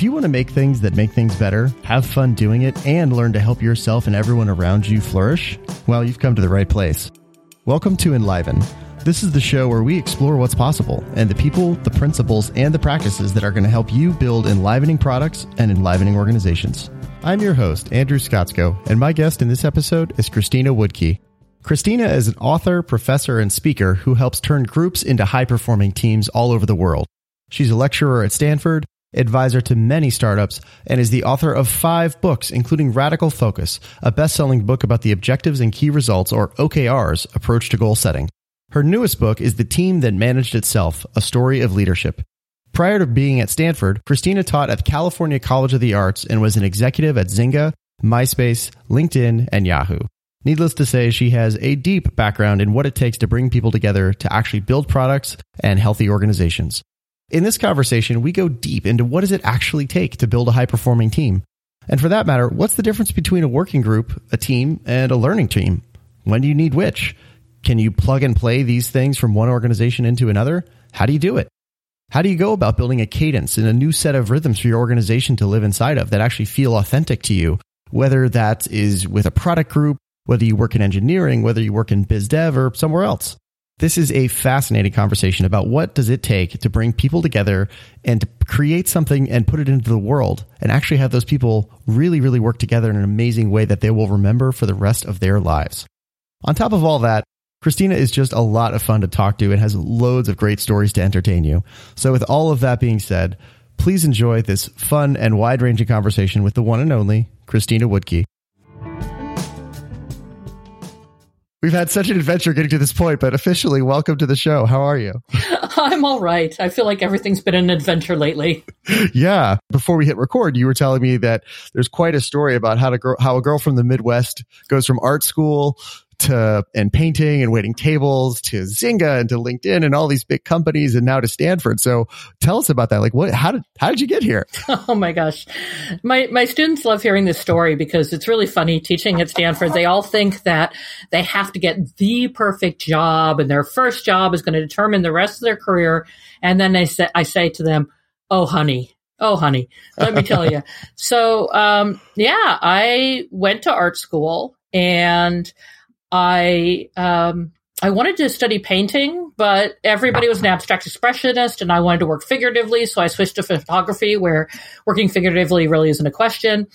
If you want to make things that make things better, have fun doing it, and learn to help yourself and everyone around you flourish, well, you've come to the right place. Welcome to Enliven. This is the show where we explore what's possible and the people, the principles, and the practices that are going to help you build enlivening products and enlivening organizations. I'm your host, Andrew Skotzko, and my guest in this episode is Christina Wodtke. Christina is an author, professor, and speaker who helps turn groups into high performing teams all over the world. She's a lecturer at Stanford advisor to many startups, and is the author of five books, including Radical Focus, a best selling book about the objectives and key results, or OKRs, approach to goal setting. Her newest book is The Team That Managed Itself, a story of leadership. Prior to being at Stanford, Christina taught at California College of the Arts and was an executive at Zynga, MySpace, LinkedIn, and Yahoo. Needless to say, she has a deep background in what it takes to bring people together to actually build products and healthy organizations. In this conversation, we go deep into what does it actually take to build a high performing team? And for that matter, what's the difference between a working group, a team, and a learning team? When do you need which? Can you plug and play these things from one organization into another? How do you do it? How do you go about building a cadence and a new set of rhythms for your organization to live inside of that actually feel authentic to you? Whether that is with a product group, whether you work in engineering, whether you work in biz dev or somewhere else. This is a fascinating conversation about what does it take to bring people together and to create something and put it into the world and actually have those people really, really work together in an amazing way that they will remember for the rest of their lives. On top of all that, Christina is just a lot of fun to talk to and has loads of great stories to entertain you. So with all of that being said, please enjoy this fun and wide ranging conversation with the one and only Christina Wodtke. We've had such an adventure getting to this point, but officially, welcome to the show. How are you? I'm all right. I feel like everything's been an adventure lately. yeah. Before we hit record, you were telling me that there's quite a story about how to grow, how a girl from the Midwest goes from art school to and painting and waiting tables to Zynga and to LinkedIn and all these big companies and now to Stanford. So tell us about that. Like what how did how did you get here? Oh my gosh. My my students love hearing this story because it's really funny teaching at Stanford. They all think that they have to get the perfect job and their first job is going to determine the rest of their career and then they say I say to them, "Oh honey, Oh, honey, let me tell you. So, um, yeah, I went to art school and I um, I wanted to study painting, but everybody was an abstract expressionist, and I wanted to work figuratively, so I switched to photography, where working figuratively really isn't a question.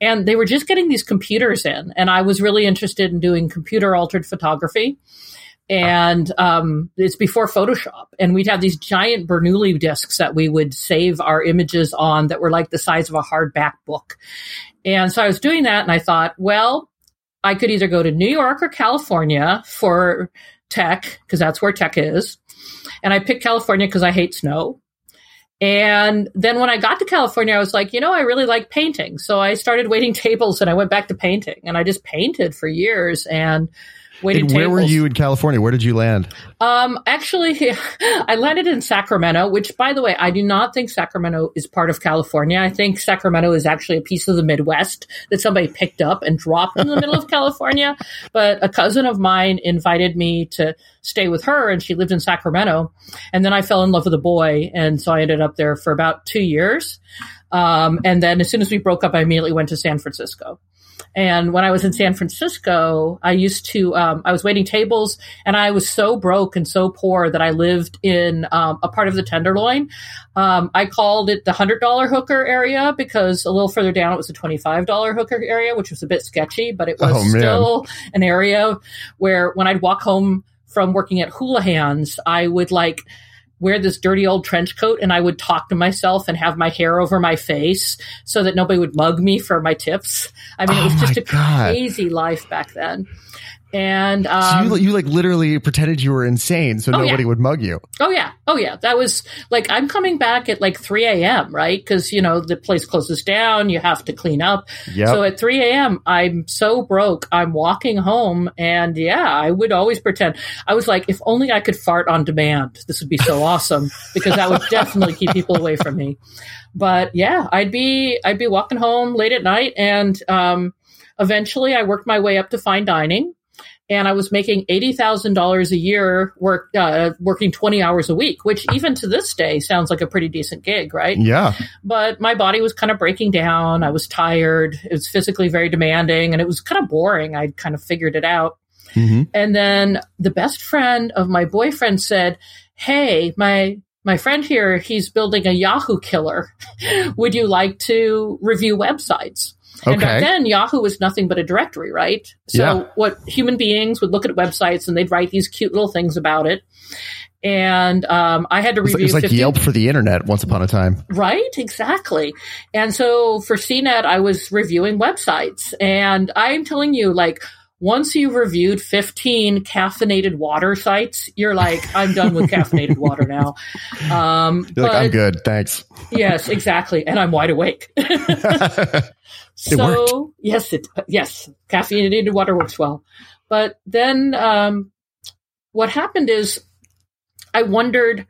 And they were just getting these computers in, and I was really interested in doing computer altered photography. And um, it's before Photoshop, and we'd have these giant Bernoulli discs that we would save our images on that were like the size of a hardback book. And so I was doing that, and I thought, well, I could either go to New York or California for tech, because that's where tech is. And I picked California because I hate snow. And then when I got to California, I was like, you know, I really like painting. So I started waiting tables and I went back to painting and I just painted for years. And and where were you in California? Where did you land? Um, actually, I landed in Sacramento, which, by the way, I do not think Sacramento is part of California. I think Sacramento is actually a piece of the Midwest that somebody picked up and dropped in the middle of California. But a cousin of mine invited me to stay with her, and she lived in Sacramento. And then I fell in love with a boy, and so I ended up there for about two years. Um, and then as soon as we broke up, I immediately went to San Francisco. And when I was in San Francisco, I used to, um, I was waiting tables and I was so broke and so poor that I lived in um, a part of the Tenderloin. Um, I called it the $100 hooker area because a little further down it was a $25 hooker area, which was a bit sketchy, but it was oh, still an area where when I'd walk home from working at Houlihan's, I would like, wear this dirty old trench coat and I would talk to myself and have my hair over my face so that nobody would mug me for my tips. I mean, oh it was oh just a God. crazy life back then. And um, so you, um, you like literally pretended you were insane so oh, nobody yeah. would mug you. Oh yeah, oh yeah. That was like I'm coming back at like 3 a.m. Right because you know the place closes down. You have to clean up. Yep. So at 3 a.m. I'm so broke. I'm walking home, and yeah, I would always pretend. I was like, if only I could fart on demand, this would be so awesome because that would definitely keep people away from me. But yeah, I'd be I'd be walking home late at night, and um, eventually I worked my way up to fine dining and I was making eighty thousand dollars a year, work uh, working twenty hours a week, which even to this day sounds like a pretty decent gig, right? Yeah. But my body was kind of breaking down. I was tired. It was physically very demanding, and it was kind of boring. I'd kind of figured it out. hmm And then the best friend of my boyfriend said, "Hey, my my friend here, he's building a Yahoo killer. Would you like to review websites?" And back then, Yahoo was nothing but a directory, right? So Yeah. what human beings would look at websites and they'd write these cute little things about it. And um, I had to review it's like 50 Yelp for the internet once upon a time. Right, exactly. And so for CNET, I was reviewing websites. And I'm telling you, like, once you've reviewed 15 caffeinated water sites, you're like, I'm done with caffeinated water now. Um, You're like, I'm good. Thanks. Yes, exactly. And I'm wide awake. so worked. yes, it yes, caffeinated water works well. But then um, what happened is I wondered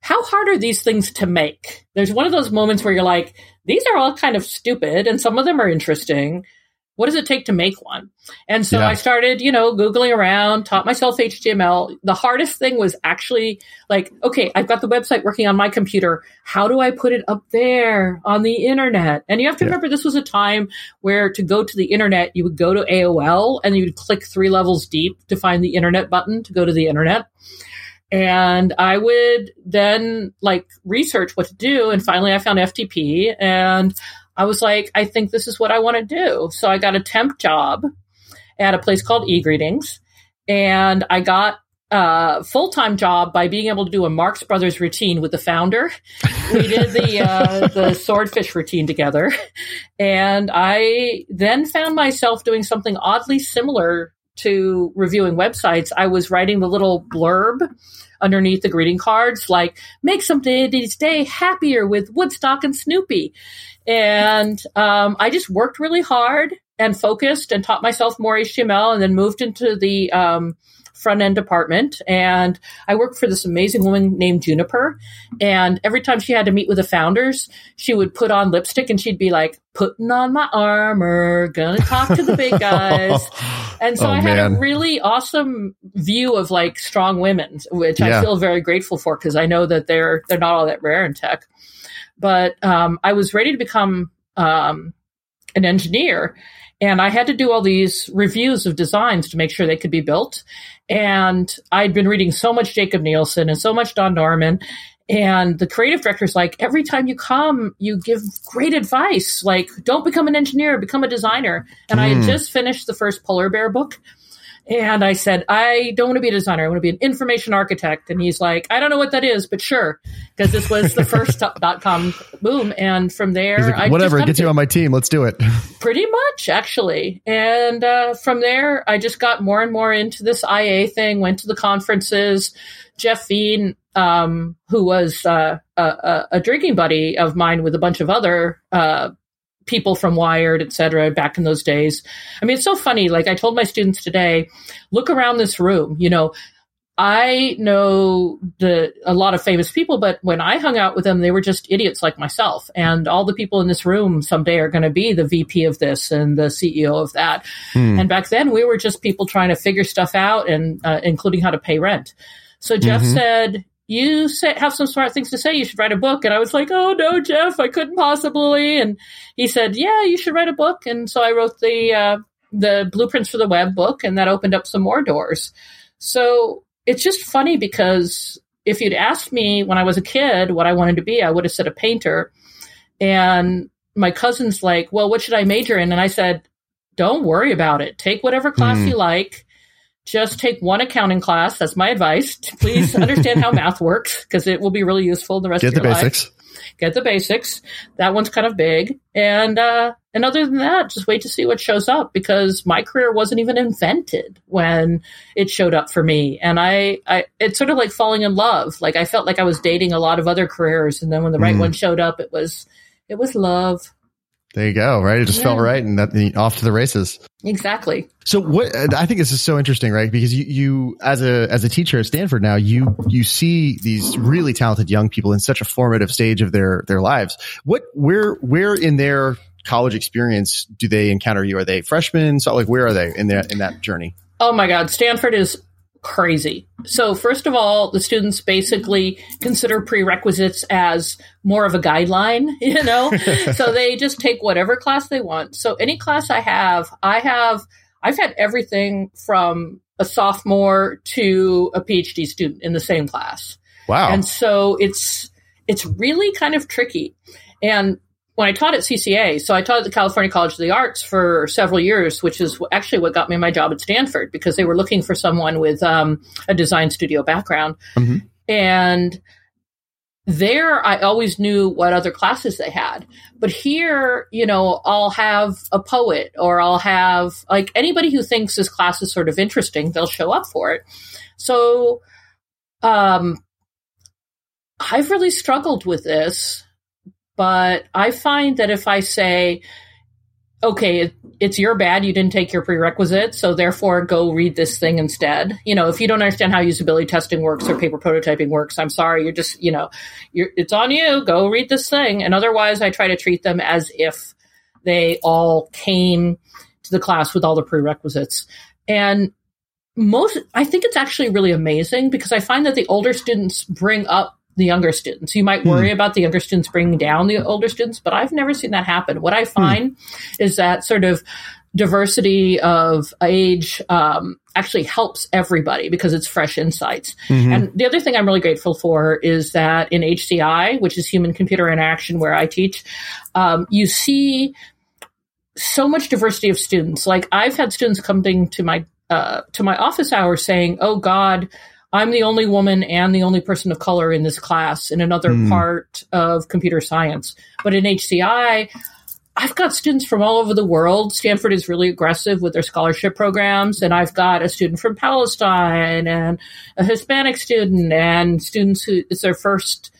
how hard are these things to make? There's one of those moments where you're like, these are all kind of stupid and some of them are interesting. What does it take to make one? And so Yeah. I started, you know, Googling around, taught myself HTML. The hardest thing was actually like, okay, I've got the website working on my computer. How do I put it up there on the internet? And you have to Yeah. remember this was a time where to go to the internet, you would go to AOL and you'd click three levels deep to find the internet button to go to the internet. And I would then like research what to do. And finally I found FTP and I was like, I think this is what I want to do. So I got a temp job at a place called eGreetings and I got a full-time job by being able to do a Marx Brothers routine with the founder. We did the uh, the swordfish routine together, and I then found myself doing something oddly similar to reviewing websites. I was writing the little blurb underneath the greeting cards, like "Make somebody's day happier with Woodstock and Snoopy," and um, I just worked really hard and focused and taught myself more HTML, and then moved into the um, front end department. And I worked for this amazing woman named Juniper. And every time she had to meet with the founders, she would put on lipstick and she'd be like, putting on my armor, gonna talk to the big guys. And so Oh, I had a really awesome view of like strong women, which Yeah. I feel very grateful for because I know that they're they're not all that rare in tech. But um, I was ready to become um, an engineer, and I had to do all these reviews of designs to make sure they could be built. And I'd been reading so much Jakob Nielsen and so much Don Norman. And the creative director's like, every time you come, you give great advice. Like, don't become an engineer, become a designer. And I had Hmm. just finished the first Polar Bear book. And I said, I don't want to be a designer. I want to be an information architect. And he's like, I don't know what that is, but sure. Because this was the first dot com boom. And from there, like, just whatever, get you on my team. Let's do it. Pretty much, actually. And uh, from there, I just got more and more into this IA thing, went to the conferences. Jeff Veen, um, who was uh, a, a, a drinking buddy of mine with a bunch of other uh, people from Wired, et cetera, back in those days. I mean, it's so funny. Like I told my students today, look around this room, you know, I know the a lot of famous people, but when I hung out with them, they were just idiots like myself. And all the people in this room someday are going to be the VP of this and the CEO of that. Hmm. And back then, we were just people trying to figure stuff out, and uh, including how to pay rent. So Jeff Mhm. said, "You say, have some smart things to say. You should write a book." And I was like, "Oh no, Jeff, I couldn't possibly." And he said, "Yeah, you should write a book." And so I wrote the uh, the blueprints for the web book, and that opened up some more doors. So it's just funny because if you'd asked me when I was a kid what I wanted to be, I would have said a painter. And my cousin's like, "Well, what should I major in?" And I said, "Don't worry about it. Take whatever class Hmm. you like." Just take one accounting class. That's my advice. Please understand how math works because it will be really useful in the rest Get of the your life basics. get the basics. That one's kind of big. And uh and other than that, just wait to see what shows up because my career wasn't even invented when it showed up for me. And I, I it's sort of like falling in love. Like I felt like I was dating a lot of other careers and then when the right Mhm. one showed up it was it was love. There you go. Right. It just felt right. And that off to the races. Exactly. So what I think this is so interesting, right? Because you, you as a as a teacher at Stanford now, you you see these really talented young people in such a formative stage of their their lives. What where where in their college experience do they encounter you? Are they freshmen? So like where are they in that in that journey? Oh my God, Stanford is crazy. So, first of all, the students basically consider prerequisites as more of a guideline, you know? so they just take whatever class they want. So, any class I have, I have, I've had everything from a sophomore to a PhD student in the same class. Wow. And so it's, it's really kind of tricky. And when I taught at CCA, so I taught at the California College of the Arts for several years, which is actually what got me my job at Stanford because they were looking for someone with um, a design studio background. Mm-hmm. And there, I always knew what other classes they had. But here, you know, I'll have a poet or I'll have like anybody who thinks this class is sort of interesting, they'll show up for it. So, um, I've really struggled with this but I find that if I say, okay, it, it's your bad, you didn't take your prerequisite, so therefore go read this thing instead. You know, if you don't understand how usability testing works or paper prototyping works, I'm sorry, you're just, you know, it's on you, go read this thing. And otherwise, I try to treat them as if they all came to the class with all the prerequisites. And most, I think it's actually really amazing because I find that the older students bring up the younger students. You might worry hmm. about the younger students bringing down the older students, but I've never seen that happen. What I find hmm. is that sort of diversity of age um, actually helps everybody because it's fresh insights. Mm-hmm. And the other thing I'm really grateful for is that in HCI, which is human computer interaction, where I teach, um, you see so much diversity of students. Like I've had students coming to my uh, to my office hours saying, "Oh God." I'm the only woman and the only person of color in this class in another mm. part of computer science. But in HCI, I've got students from all over the world. Stanford is really aggressive with their scholarship programs, and I've got a student from Palestine and a Hispanic student and students who it's their first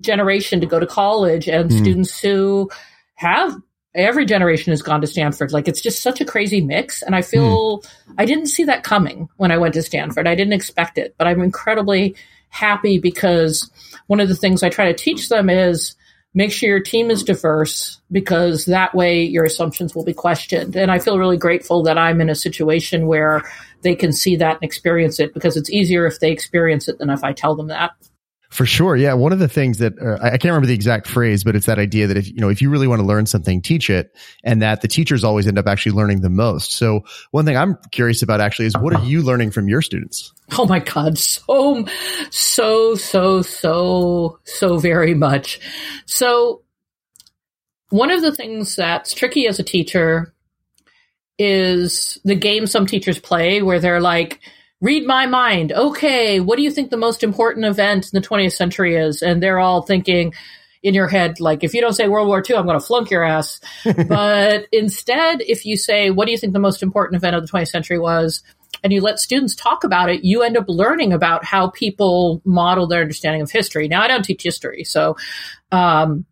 generation to go to college and mm. students who have every generation has gone to Stanford. Like it's just such a crazy mix. And I feel hmm. I didn't see that coming when I went to Stanford. I didn't expect it, but I'm incredibly happy because one of the things I try to teach them is make sure your team is diverse because that way your assumptions will be questioned. And I feel really grateful that I'm in a situation where they can see that and experience it because it's easier if they experience it than if I tell them that. For sure. Yeah. One of the things that uh, I can't remember the exact phrase, but it's that idea that if, you know, if you really want to learn something, teach it and that the teachers always end up actually learning the most. So one thing I'm curious about actually is what are you learning from your students? Oh my God. So, so, so, so, so very much. So one of the things that's tricky as a teacher is the game some teachers play where they're like, read my mind. Okay, what do you think the most important event in the 20th century is? And they're all thinking in your head, like, if you don't say World War II, I'm going to flunk your ass. but instead, if you say, what do you think the most important event of the 20th century was? And you let students talk about it, you end up learning about how people model their understanding of history. Now, I don't teach history, so um,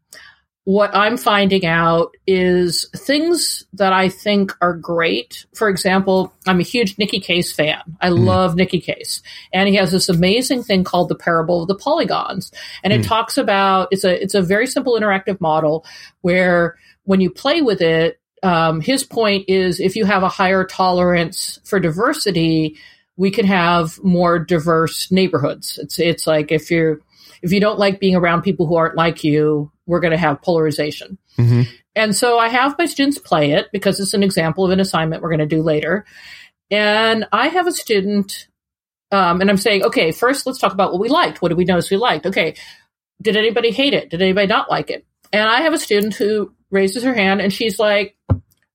what I'm finding out is things that I think are great. For example, I'm a huge Nicky Case fan. I mm. love Nicky Case. And he has this amazing thing called the parable of the polygons. And it mm. talks about it's a it's a very simple interactive model where when you play with it, um, his point is if you have a higher tolerance for diversity, we can have more diverse neighborhoods. It's it's like if you're if you don't like being around people who aren't like you, we're going to have polarization. Mm-hmm. And so I have my students play it because it's an example of an assignment we're going to do later. And I have a student, um, and I'm saying, okay, first let's talk about what we liked. What did we notice we liked? Okay, did anybody hate it? Did anybody not like it? And I have a student who raises her hand and she's like,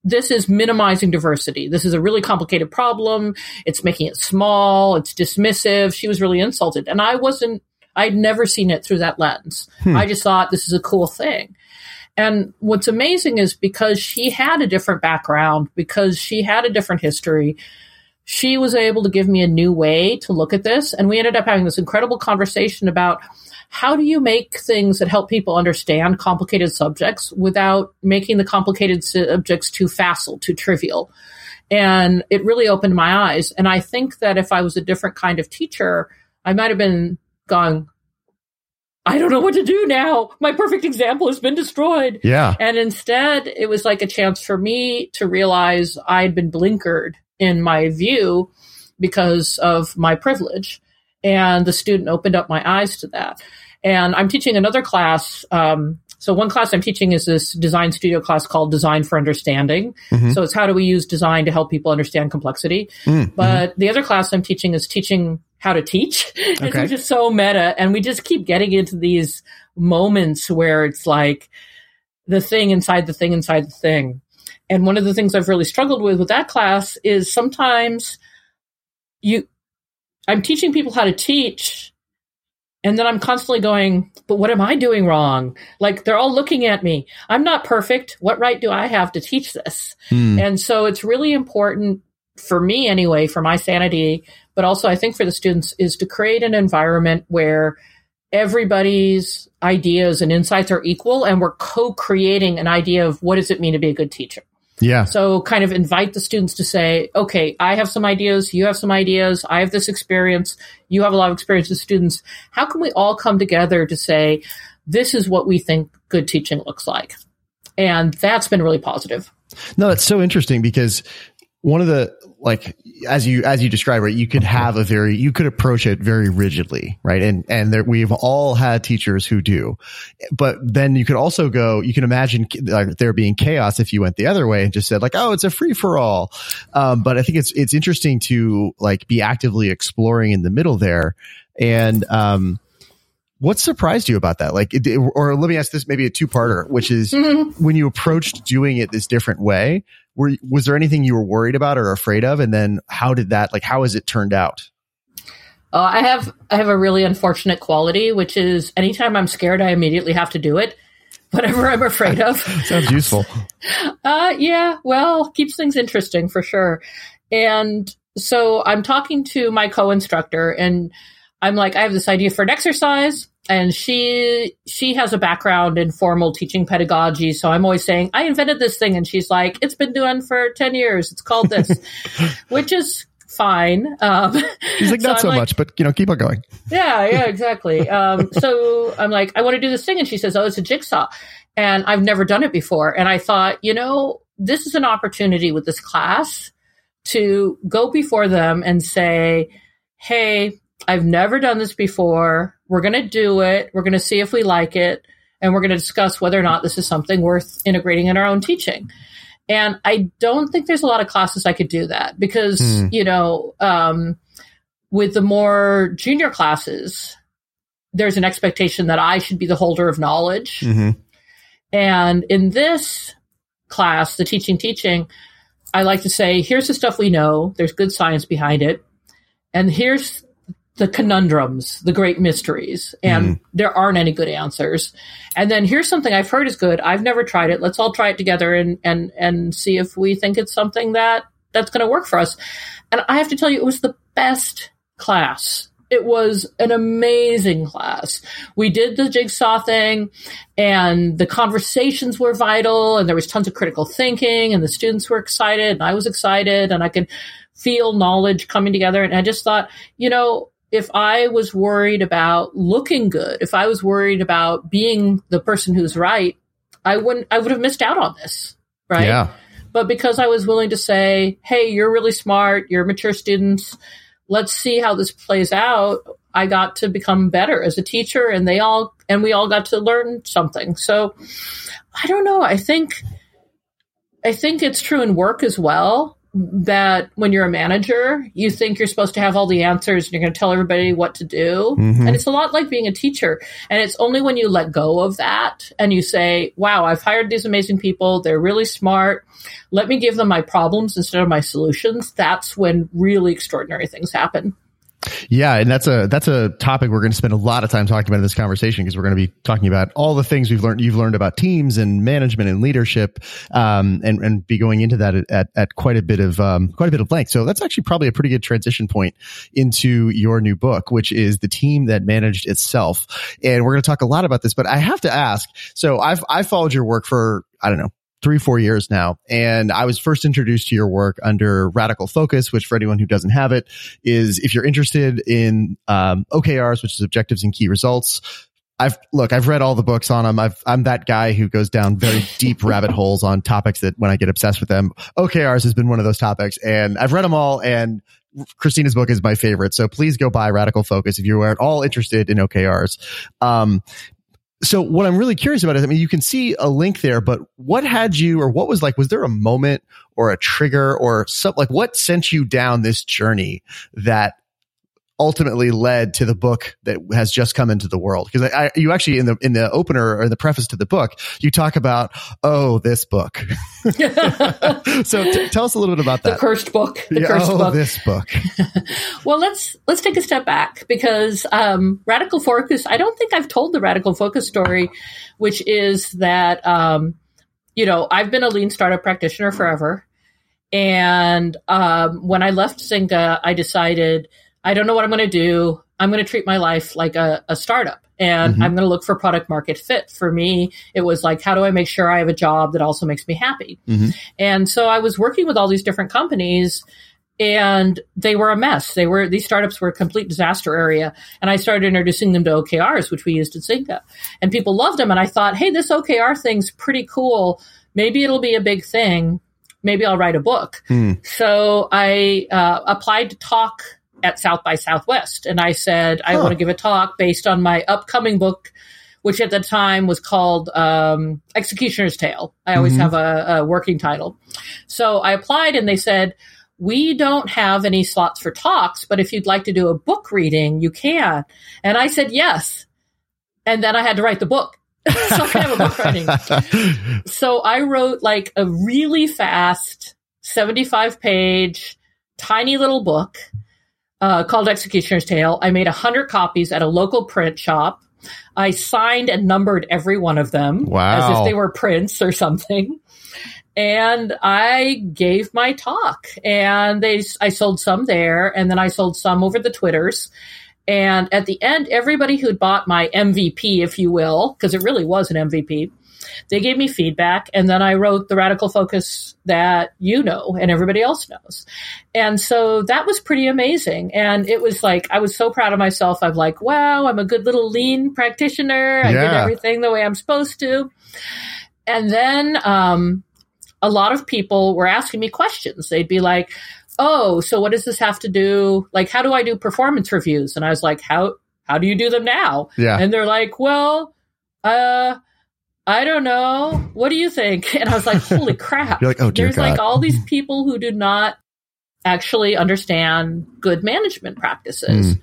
this is minimizing diversity. This is a really complicated problem. It's making it small. It's dismissive. She was really insulted. And I wasn't I'd never seen it through that lens. Hmm. I just thought this is a cool thing. And what's amazing is because she had a different background, because she had a different history, she was able to give me a new way to look at this. And we ended up having this incredible conversation about how do you make things that help people understand complicated subjects without making the complicated subjects too facile, too trivial. And it really opened my eyes. And I think that if I was a different kind of teacher, I might have been gone, I don't know what to do now. My perfect example has been destroyed. Yeah. And instead, it was like a chance for me to realize I'd been blinkered in my view because of my privilege. And the student opened up my eyes to that. And I'm teaching another class. Um, so one class I'm teaching is this design studio class called Design for Understanding. Mm-hmm. So it's how do we use design to help people understand complexity. Mm-hmm. But the other class I'm teaching is teaching how to teach. Okay. it's just so meta. And we just keep getting into these moments where it's like the thing inside the thing inside the thing. And one of the things I've really struggled with with that class is sometimes you, I'm teaching people how to teach and then I'm constantly going, but what am I doing wrong? Like they're all looking at me. I'm not perfect. What right do I have to teach this? Mm. And so it's really important for me anyway, for my sanity, but also I think for the students is to create an environment where everybody's ideas and insights are equal and we're co-creating an idea of what does it mean to be a good teacher. Yeah. So kind of invite the students to say, okay, I have some ideas, you have some ideas, I have this experience, you have a lot of experience with students. How can we all come together to say, this is what we think good teaching looks like? And that's been really positive. No, that's so interesting because one of the like as you as you describe it you could have a very you could approach it very rigidly right? And and there, we've all had teachers who do. But then you could also go you can imagine like there being chaos if you went the other way and just said like oh it's a free for all um, but i think it's it's interesting to like be actively exploring in the middle there. And um what surprised you about that? Like, it, or let me ask this maybe a two parter, which is mm-hmm. when you approached doing it this different way, were, was there anything you were worried about or afraid of? And then how did that, like, how has it turned out? Uh, I have, I have a really unfortunate quality, which is anytime I'm scared, I immediately have to do it. Whatever I'm afraid of. Sounds useful. Uh, yeah, well, keeps things interesting for sure. And so I'm talking to my co-instructor and I'm like, I have this idea for an exercise and she she has a background in formal teaching pedagogy so i'm always saying i invented this thing and she's like it's been doing for 10 years. It's called this which is fine um, she's like not so, so like, much but you know keep on going. Yeah yeah exactly. Um, so i'm like i want to do this thing and she says oh it's a jigsaw. And i've never done it before and i thought you know this is an opportunity with this class to go before them and say hey I've never done this before. We're going to do it. We're going to see if we like it. And we're going to discuss whether or not this is something worth integrating in our own teaching. And I don't think there's a lot of classes I could do that because, mm. you know, um, with the more junior classes, there's an expectation that I should be the holder of knowledge. Mm-hmm. And in this class, the teaching teaching, I like to say, here's the stuff we know. There's good science behind it. And here's the conundrums, the great mysteries, and mm. there aren't any good answers. And then here's something I've heard is good. I've never tried it. Let's all try it together and and and see if we think it's something that that's going to work for us. And I have to tell you, it was the best class. It was an amazing class. We did the jigsaw thing and the conversations were vital and there was tons of critical thinking and the students were excited and I was excited and I could feel knowledge coming together. And I just thought, you know, if I was worried about looking good, if I was worried about being the person who's right, I wouldn't, I would have missed out on this. Right. Yeah. But because I was willing to say, Hey, you're really smart. You're mature students. Let's see how this plays out. I got to become better as a teacher and they all, and we all got to learn something. So I don't know. I think, I think it's true in work as well that when you're a manager, you think you're supposed to have all the answers and you're going to tell everybody what to do. Mm-hmm. And it's a lot like being a teacher. And it's only when you let go of that and you say, wow, I've hired these amazing people. They're really smart. Let me give them my problems instead of my solutions. That's when really extraordinary things happen. Yeah, and that's a that's a topic we're going to spend a lot of time talking about in this conversation because we're going to be talking about all the things we've learned you've learned about teams and management and leadership, um, and and be going into that at, at quite a bit of um, quite a bit of length. So that's actually probably a pretty good transition point into your new book, which is the team that managed itself. And we're going to talk a lot about this, but I have to ask. So I've I followed your work for I don't know three, four years now. And I was first introduced to your work under Radical Focus, which for anyone who doesn't have it is if you're interested in um, OKRs, which is objectives and key results, I've look, I've read all the books on them. I've, I'm that guy who goes down very deep rabbit holes on topics that when I get obsessed with them, OKRs has been one of those topics and I've read them all and Christina's book is my favorite. So please go buy Radical Focus if you are at all interested in OKRs. Um, so what I'm really curious about is, I mean, you can see a link there, but what had you, or what was like, was there a moment or a trigger or something like what sent you down this journey that ultimately led to the book that has just come into the world. Because I, I, you actually in the in the opener or the preface to the book, you talk about oh this book. so t- tell us a little bit about that. The cursed book. The yeah, cursed oh, book. this book. well, let's let's take a step back because um, radical focus. I don't think I've told the radical focus story, which is that um, you know I've been a lean startup practitioner forever. And um, when I left Zynga, I decided I don't know what I'm going to do. I'm going to treat my life like a, a startup and mm-hmm. I'm going to look for product market fit. For me, it was like, how do I make sure I have a job that also makes me happy? Mm-hmm. And so I was working with all these different companies and they were a mess. They were, these startups were a complete disaster area. And I started introducing them to OKRs, which we used at Zynga and people loved them. And I thought, Hey, this OKR thing's pretty cool. Maybe it'll be a big thing. Maybe I'll write a book. Mm. So I uh, applied to talk at South by Southwest. And I said, I want to give a talk based on my upcoming book, which at the time was called um, Executioner's Tale. I always mm-hmm. have a, a working title. So I applied and they said, we don't have any slots for talks, but if you'd like to do a book reading, you can. And I said, yes. And then I had to write the book. so I have a book writing. so I wrote like a really fast 75 page, tiny little book uh, called Executioner's Tale. I made a hundred copies at a local print shop. I signed and numbered every one of them wow. as if they were prints or something. And I gave my talk and they, I sold some there and then I sold some over the Twitters. And at the end, everybody who'd bought my MVP, if you will, because it really was an MVP, they gave me feedback, and then I wrote the radical focus that you know and everybody else knows. And so that was pretty amazing. And it was like, I was so proud of myself. I'm like, wow, I'm a good little lean practitioner. I yeah. did everything the way I'm supposed to. And then, um, a lot of people were asking me questions. They'd be like, "Oh, so what does this have to do? Like, how do I do performance reviews?" And I was like, "How how do you do them now?" Yeah. And they're like, "Well, uh, I don't know. What do you think? And I was like, holy crap. You're like, oh, dear There's God. like all these people who do not actually understand good management practices. Mm.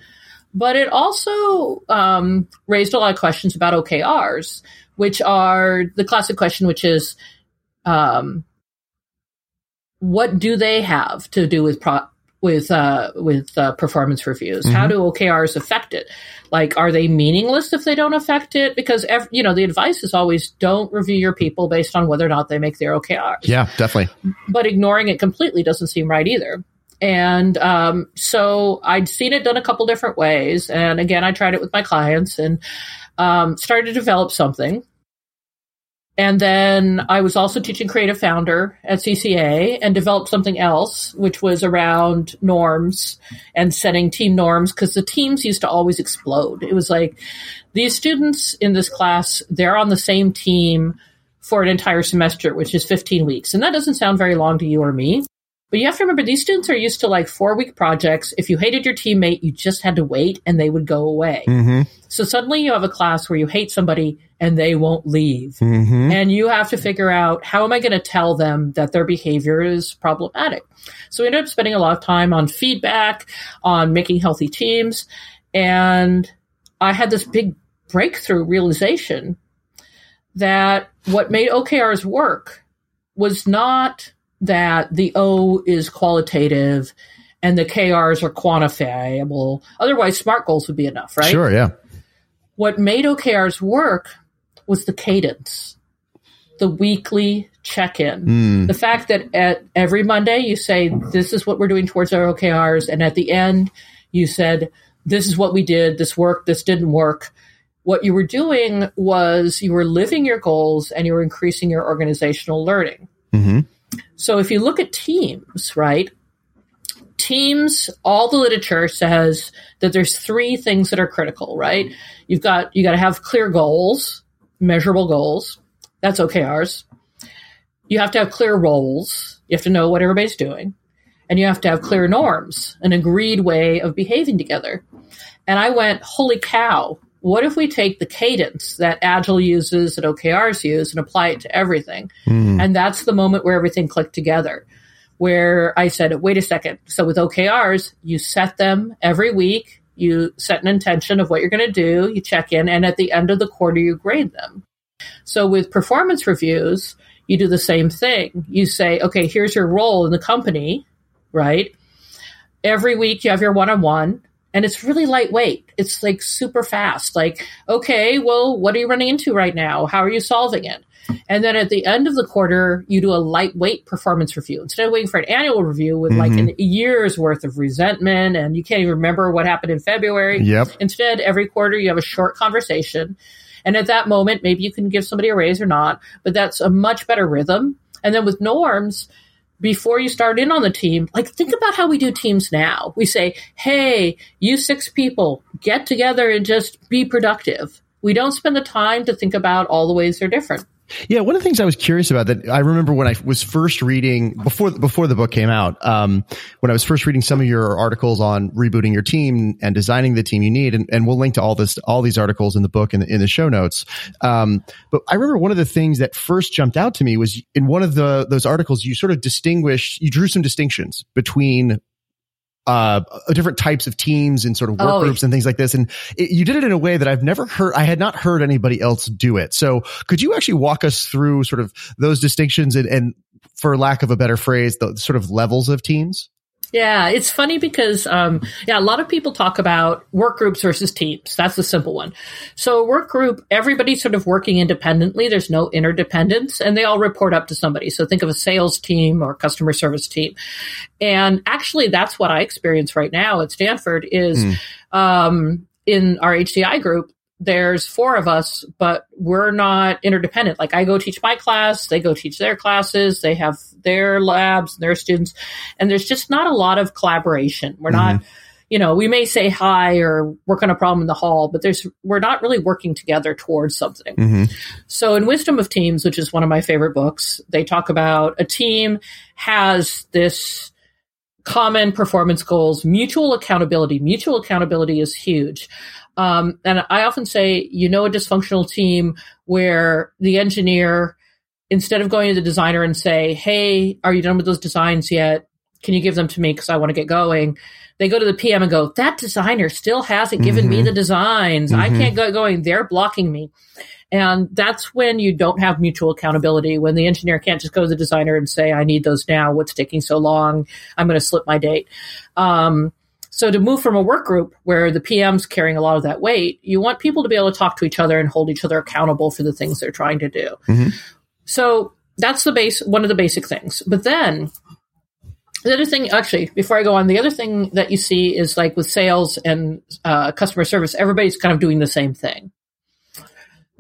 But it also um, raised a lot of questions about OKRs, which are the classic question, which is, um, what do they have to do with pro- with uh, with uh, performance reviews? Mm-hmm. How do OKRs affect it? Like, are they meaningless if they don't affect it? Because ev- you know the advice is always don't review your people based on whether or not they make their OKRs. Yeah, definitely. But ignoring it completely doesn't seem right either. And um, so I'd seen it done a couple different ways, and again, I tried it with my clients and um, started to develop something and then I was also teaching Creative Founder at CCA and developed something else, which was around norms and setting team norms because the teams used to always explode. It was like these students in this class, they're on the same team for an entire semester, which is 15 weeks. And that doesn't sound very long to you or me. But you have to remember these students are used to like four week projects. If you hated your teammate, you just had to wait and they would go away. Mm-hmm. So suddenly you have a class where you hate somebody and they won't leave. Mm-hmm. And you have to figure out how am I going to tell them that their behavior is problematic? So we ended up spending a lot of time on feedback, on making healthy teams. And I had this big breakthrough realization that what made OKRs work was not that the O is qualitative and the KRs are quantifiable. Otherwise, SMART goals would be enough, right? Sure, yeah. What made OKRs work was the cadence, the weekly check in. Mm. The fact that at every Monday you say, This is what we're doing towards our OKRs. And at the end, you said, This is what we did. This worked. This didn't work. What you were doing was you were living your goals and you were increasing your organizational learning. Mm-hmm. So if you look at teams, right? teams, all the literature says that there's three things that are critical, right? You've got you got to have clear goals, measurable goals. That's OKRs. You have to have clear roles. You have to know what everybody's doing. And you have to have clear norms, an agreed way of behaving together. And I went, holy cow, what if we take the cadence that Agile uses and OKRs use and apply it to everything? Mm. And that's the moment where everything clicked together. Where I said, wait a second. So with OKRs, you set them every week. You set an intention of what you're going to do. You check in. And at the end of the quarter, you grade them. So with performance reviews, you do the same thing. You say, okay, here's your role in the company, right? Every week you have your one on one and it's really lightweight. It's like super fast. Like, okay, well, what are you running into right now? How are you solving it? And then at the end of the quarter, you do a lightweight performance review instead of waiting for an annual review with mm-hmm. like a year's worth of resentment and you can't even remember what happened in February. Yep. Instead, every quarter you have a short conversation. And at that moment, maybe you can give somebody a raise or not, but that's a much better rhythm. And then with norms, before you start in on the team, like think about how we do teams now. We say, hey, you six people, get together and just be productive. We don't spend the time to think about all the ways they're different. Yeah, one of the things I was curious about that I remember when I was first reading before before the book came out, um, when I was first reading some of your articles on rebooting your team and designing the team you need, and, and we'll link to all this all these articles in the book and in, in the show notes. Um, but I remember one of the things that first jumped out to me was in one of the those articles you sort of distinguished, you drew some distinctions between uh, different types of teams and sort of work oh, groups and things like this. And it, you did it in a way that I've never heard, I had not heard anybody else do it. So could you actually walk us through sort of those distinctions and, and for lack of a better phrase, the sort of levels of teams? Yeah, it's funny because um, yeah, a lot of people talk about work groups versus teams. That's the simple one. So work group, everybody's sort of working independently. There's no interdependence, and they all report up to somebody. So think of a sales team or customer service team. And actually, that's what I experience right now at Stanford. Is mm. um, in our HCI group, there's four of us, but we're not interdependent. Like I go teach my class, they go teach their classes, they have their labs, their students, and there's just not a lot of collaboration. We're mm-hmm. not, you know, we may say hi or work on a problem in the hall, but there's we're not really working together towards something. Mm-hmm. So in Wisdom of Teams, which is one of my favorite books, they talk about a team has this common performance goals, mutual accountability. Mutual accountability is huge. Um, and I often say, you know, a dysfunctional team where the engineer, instead of going to the designer and say, Hey, are you done with those designs yet? Can you give them to me? Cause I want to get going. They go to the PM and go, that designer still hasn't given mm-hmm. me the designs. Mm-hmm. I can't get going. They're blocking me. And that's when you don't have mutual accountability, when the engineer can't just go to the designer and say, I need those now. What's taking so long? I'm going to slip my date. Um, so to move from a work group where the PM's carrying a lot of that weight, you want people to be able to talk to each other and hold each other accountable for the things they're trying to do. Mm-hmm. So that's the base, one of the basic things. But then the other thing, actually, before I go on, the other thing that you see is like with sales and uh, customer service, everybody's kind of doing the same thing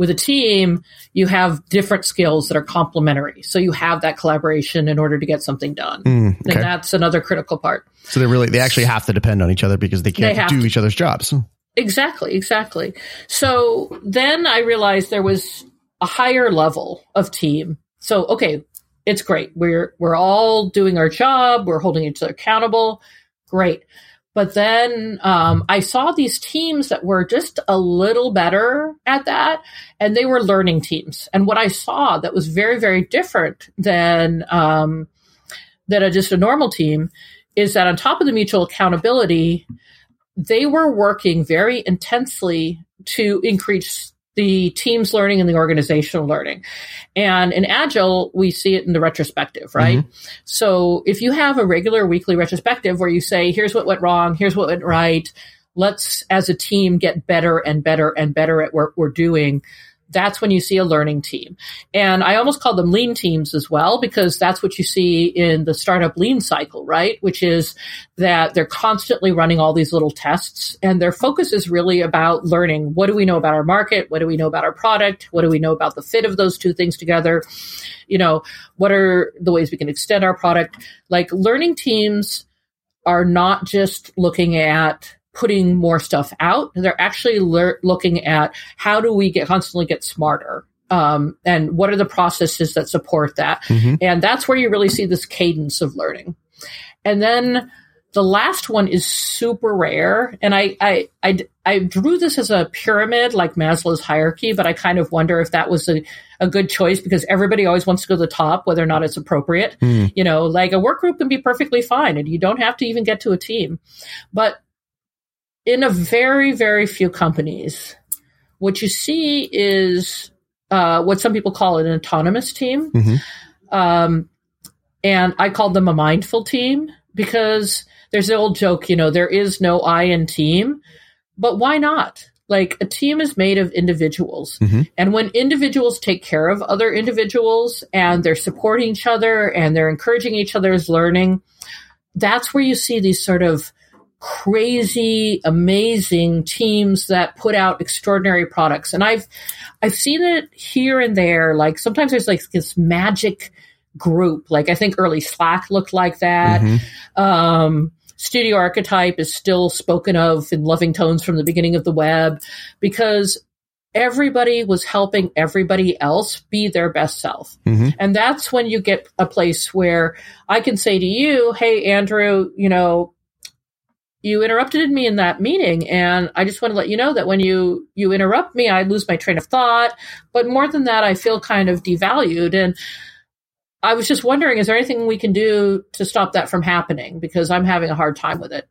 with a team, you have different skills that are complementary. So you have that collaboration in order to get something done. Mm, okay. And that's another critical part. So they really, they actually have to depend on each other because they can't they do to. each other's jobs. Exactly, exactly. So then I realized there was a higher level of team. So, okay, it's great. We're, we're all doing our job. We're holding each other accountable. Great. But then um, I saw these teams that were just a little better at that, and they were learning teams. And what I saw that was very, very different than um, than a, just a normal team is that on top of the mutual accountability, they were working very intensely to increase the team's learning and the organizational learning. And in Agile, we see it in the retrospective, right? Mm-hmm. So if you have a regular weekly retrospective where you say, here's what went wrong, here's what went right, let's as a team get better and better and better at what we're doing that's when you see a learning team. And I almost call them lean teams as well, because that's what you see in the startup lean cycle, right? Which is that they're constantly running all these little tests and their focus is really about learning. What do we know about our market? What do we know about our product? What do we know about the fit of those two things together? You know, what are the ways we can extend our product? Like learning teams are not just looking at putting more stuff out. They're actually le- looking at how do we get constantly get smarter. Um, and what are the processes that support that? Mm-hmm. And that's where you really see this cadence of learning. And then the last one is super rare. And I, I, I, I drew this as a pyramid like Maslow's hierarchy, but I kind of wonder if that was a, a good choice because everybody always wants to go to the top, whether or not it's appropriate. Mm. You know, like a work group can be perfectly fine and you don't have to even get to a team. But in a very, very few companies, what you see is uh, what some people call an autonomous team. Mm-hmm. Um, and I called them a mindful team because there's the old joke, you know, there is no I in team, but why not? Like a team is made of individuals. Mm-hmm. And when individuals take care of other individuals and they're supporting each other and they're encouraging each other's learning, that's where you see these sort of crazy, amazing teams that put out extraordinary products. And I've, I've seen it here and there. Like sometimes there's like this magic group. Like I think early Slack looked like that. Mm-hmm. Um, studio archetype is still spoken of in loving tones from the beginning of the web because everybody was helping everybody else be their best self. Mm-hmm. And that's when you get a place where I can say to you, Hey, Andrew, you know, you interrupted me in that meeting and i just want to let you know that when you you interrupt me i lose my train of thought. But more than that i feel kind of devalued and i was just wondering is there anything we can do to stop that from happening? Because i'm having a hard time with it.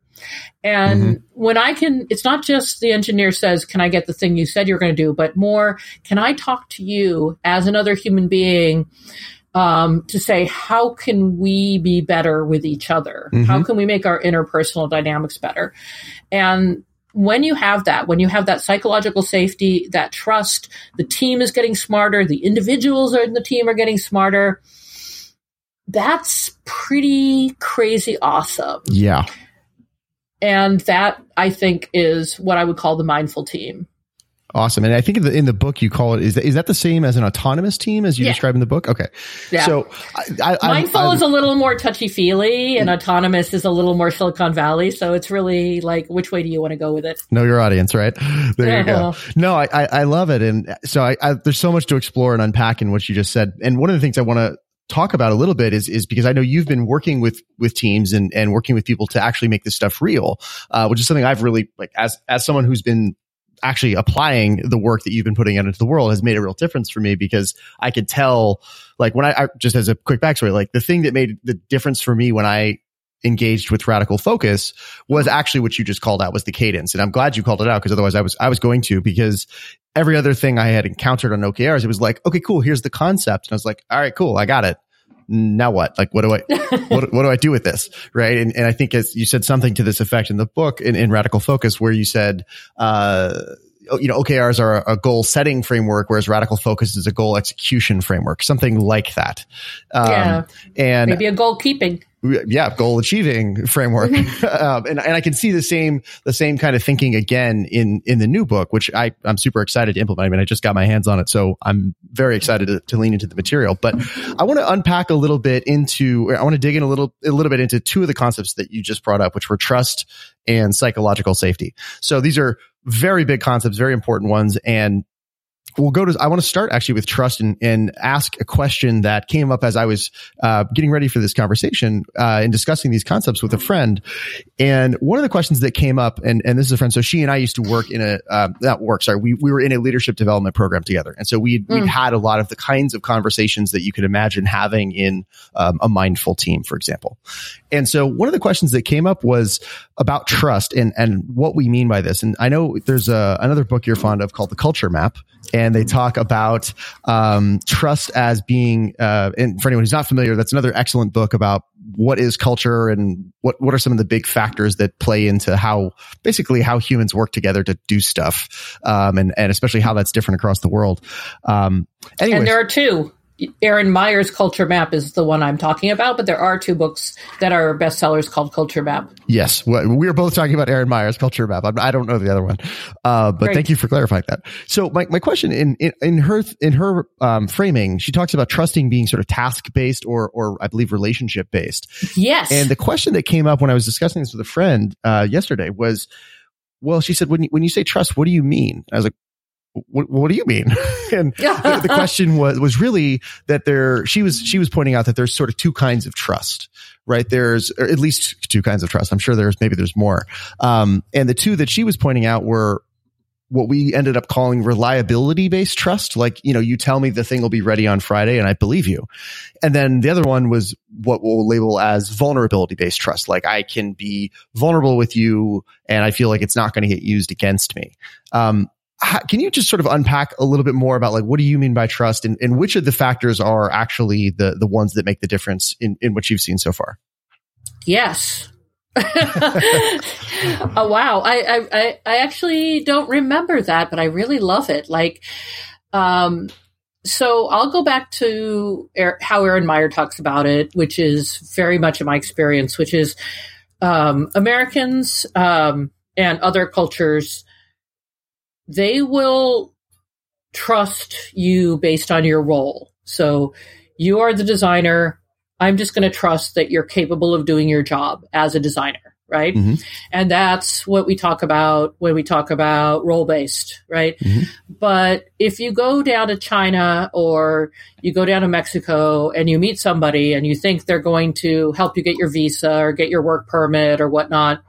And mm-hmm. when i can it's not just the engineer says can i get the thing you said you're going to do? but more can i talk to you as another human being um, to say how can we be better with each other? Mm-hmm. How can we make our interpersonal dynamics better? And when you have that, when you have that psychological safety, that trust, the team is getting smarter, the individuals in the team are getting smarter. That's pretty crazy awesome. Yeah. And that I think is what I would call the mindful team. Awesome. And I think in the, in the book you call it, is that, is that the same as an autonomous team as you yeah. describe in the book? Okay. Yeah. So I, I, mindful I, is a little more touchy feely and autonomous is a little more Silicon Valley. So it's really like, which way do you want to go with it? Know your audience, right? There you go. No, I, I, love it. And so there's so much to explore and unpack in what you just said. And one of the things I want to talk about a little bit is is because I know you've been working with with teams and and working with people to actually make this stuff real, uh, which is something I've really like as as someone who's been actually applying the work that you've been putting out into the world has made a real difference for me because I could tell, like when I, I just as a quick backstory, like the thing that made the difference for me when I engaged with radical focus was actually what you just called out was the cadence. And I'm glad you called it out because otherwise I was, I was going to because every other thing I had encountered on OKRs, it was like, okay, cool. Here's the concept. And I was like, all right, cool. I got it now what? Like, what do I, what, what do I do with this? Right. And, and I think as you said something to this effect in the book in, in Radical Focus, where you said, uh, you know, OKRs are a goal setting framework, whereas radical focus is a goal execution framework, something like that. Um, yeah. And maybe a goal keeping yeah, goal achieving framework. um, and, and I can see the same, the same kind of thinking again in, in the new book, which I, I'm super excited to implement. I mean, I just got my hands on it. So I'm very excited to, to lean into the material, but I want to unpack a little bit into, I want to dig in a little, a little bit into two of the concepts that you just brought up, which were trust and psychological safety. So these are very big concepts, very important ones. And we'll go to i want to start actually with trust and, and ask a question that came up as i was uh, getting ready for this conversation uh, and discussing these concepts with a friend. And one of the questions that came up and, and this is a friend so she and i used to work in a uh, not work sorry we, we were in a leadership development program together. And so we mm. we had a lot of the kinds of conversations that you could imagine having in um, a mindful team for example. And so one of the questions that came up was about trust and and what we mean by this and i know there's a, another book you're fond of called the culture map and they talk about um, trust as being. Uh, and for anyone who's not familiar, that's another excellent book about what is culture and what what are some of the big factors that play into how basically how humans work together to do stuff, um, and and especially how that's different across the world. Um, anyways, and there are two. Erin Meyer's Culture Map is the one I'm talking about, but there are two books that are bestsellers called Culture Map. Yes, we are both talking about Erin Meyer's Culture Map. I don't know the other one, uh, but Great. thank you for clarifying that. So my, my question in, in, in her in her um, framing, she talks about trusting being sort of task based or or I believe relationship based. Yes. And the question that came up when I was discussing this with a friend uh, yesterday was, well, she said, when you, when you say trust, what do you mean? I was like, what, what do you mean? and the, the, question was was really that there she was she was pointing out that there's sort of two kinds of trust, right? There's at least two kinds of trust. I'm sure there's maybe there's more. Um, and the two that she was pointing out were what we ended up calling reliability based trust. Like, you know, you tell me the thing will be ready on Friday and I believe you. And then the other one was what we'll label as vulnerability based trust. Like I can be vulnerable with you and I feel like it's not going to get used against me. Um, how, can you just sort of unpack a little bit more about like what do you mean by trust and, and which of the factors are actually the the ones that make the difference in, in what you've seen so far? Yes. oh wow. I, I I actually don't remember that, but I really love it. Like um so I'll go back to how Erin Meyer talks about it, which is very much in my experience, which is um, Americans um, and other cultures they will trust you based on your role. So you are the designer. I'm just going to trust that you're capable of doing your job as a designer, right? Mm-hmm. And that's what we talk about when we talk about role based, right? Mm-hmm. But if you go down to China or you go down to Mexico and you meet somebody and you think they're going to help you get your visa or get your work permit or whatnot,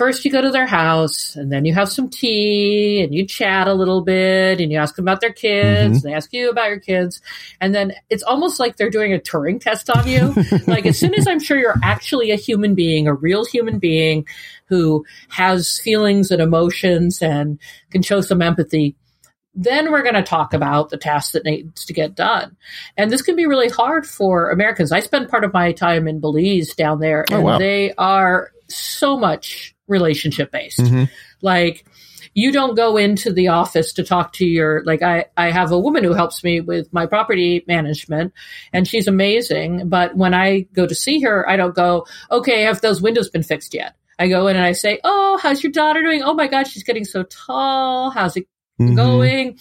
first you go to their house and then you have some tea and you chat a little bit and you ask them about their kids mm-hmm. and they ask you about your kids and then it's almost like they're doing a turing test on you like as soon as i'm sure you're actually a human being a real human being who has feelings and emotions and can show some empathy then we're going to talk about the tasks that needs to get done. And this can be really hard for Americans. I spend part of my time in Belize down there, oh, and oh, wow. they are so much relationship based. Mm-hmm. Like you don't go into the office to talk to your like I I have a woman who helps me with my property management and she's amazing, but when I go to see her, I don't go, "Okay, have those windows been fixed yet?" I go in and I say, "Oh, how's your daughter doing? Oh my god, she's getting so tall. How's it mm-hmm. going.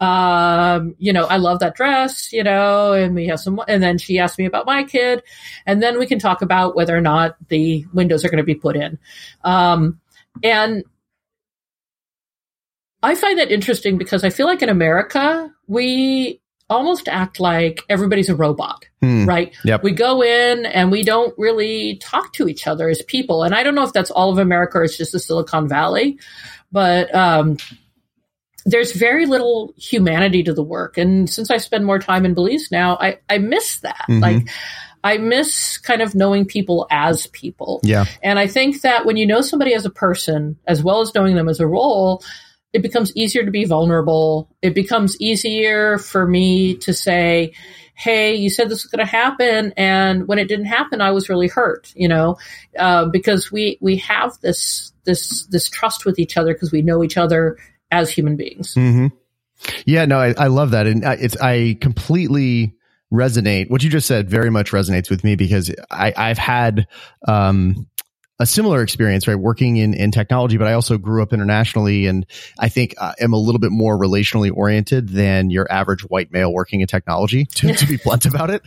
Um, you know, I love that dress, you know, and we have some, and then she asked me about my kid. And then we can talk about whether or not the windows are going to be put in. Um, and I find that interesting because I feel like in America, we almost act like everybody's a robot, hmm. right? Yep. We go in and we don't really talk to each other as people. And I don't know if that's all of America or it's just the Silicon Valley, but um, there's very little humanity to the work. And since I spend more time in Belize now, I, I miss that. Mm-hmm. Like, I miss kind of knowing people as people. Yeah. And I think that when you know somebody as a person, as well as knowing them as a role, it becomes easier to be vulnerable. It becomes easier for me to say, Hey, you said this was going to happen. And when it didn't happen, I was really hurt, you know, uh, because we, we have this, this, this trust with each other because we know each other as human beings. Mm-hmm. Yeah, no, I, I love that. And it's, I completely resonate. What you just said very much resonates with me because I, I've had, um, a similar experience, right? Working in, in technology, but I also grew up internationally and I think I am a little bit more relationally oriented than your average white male working in technology to, to be blunt about it.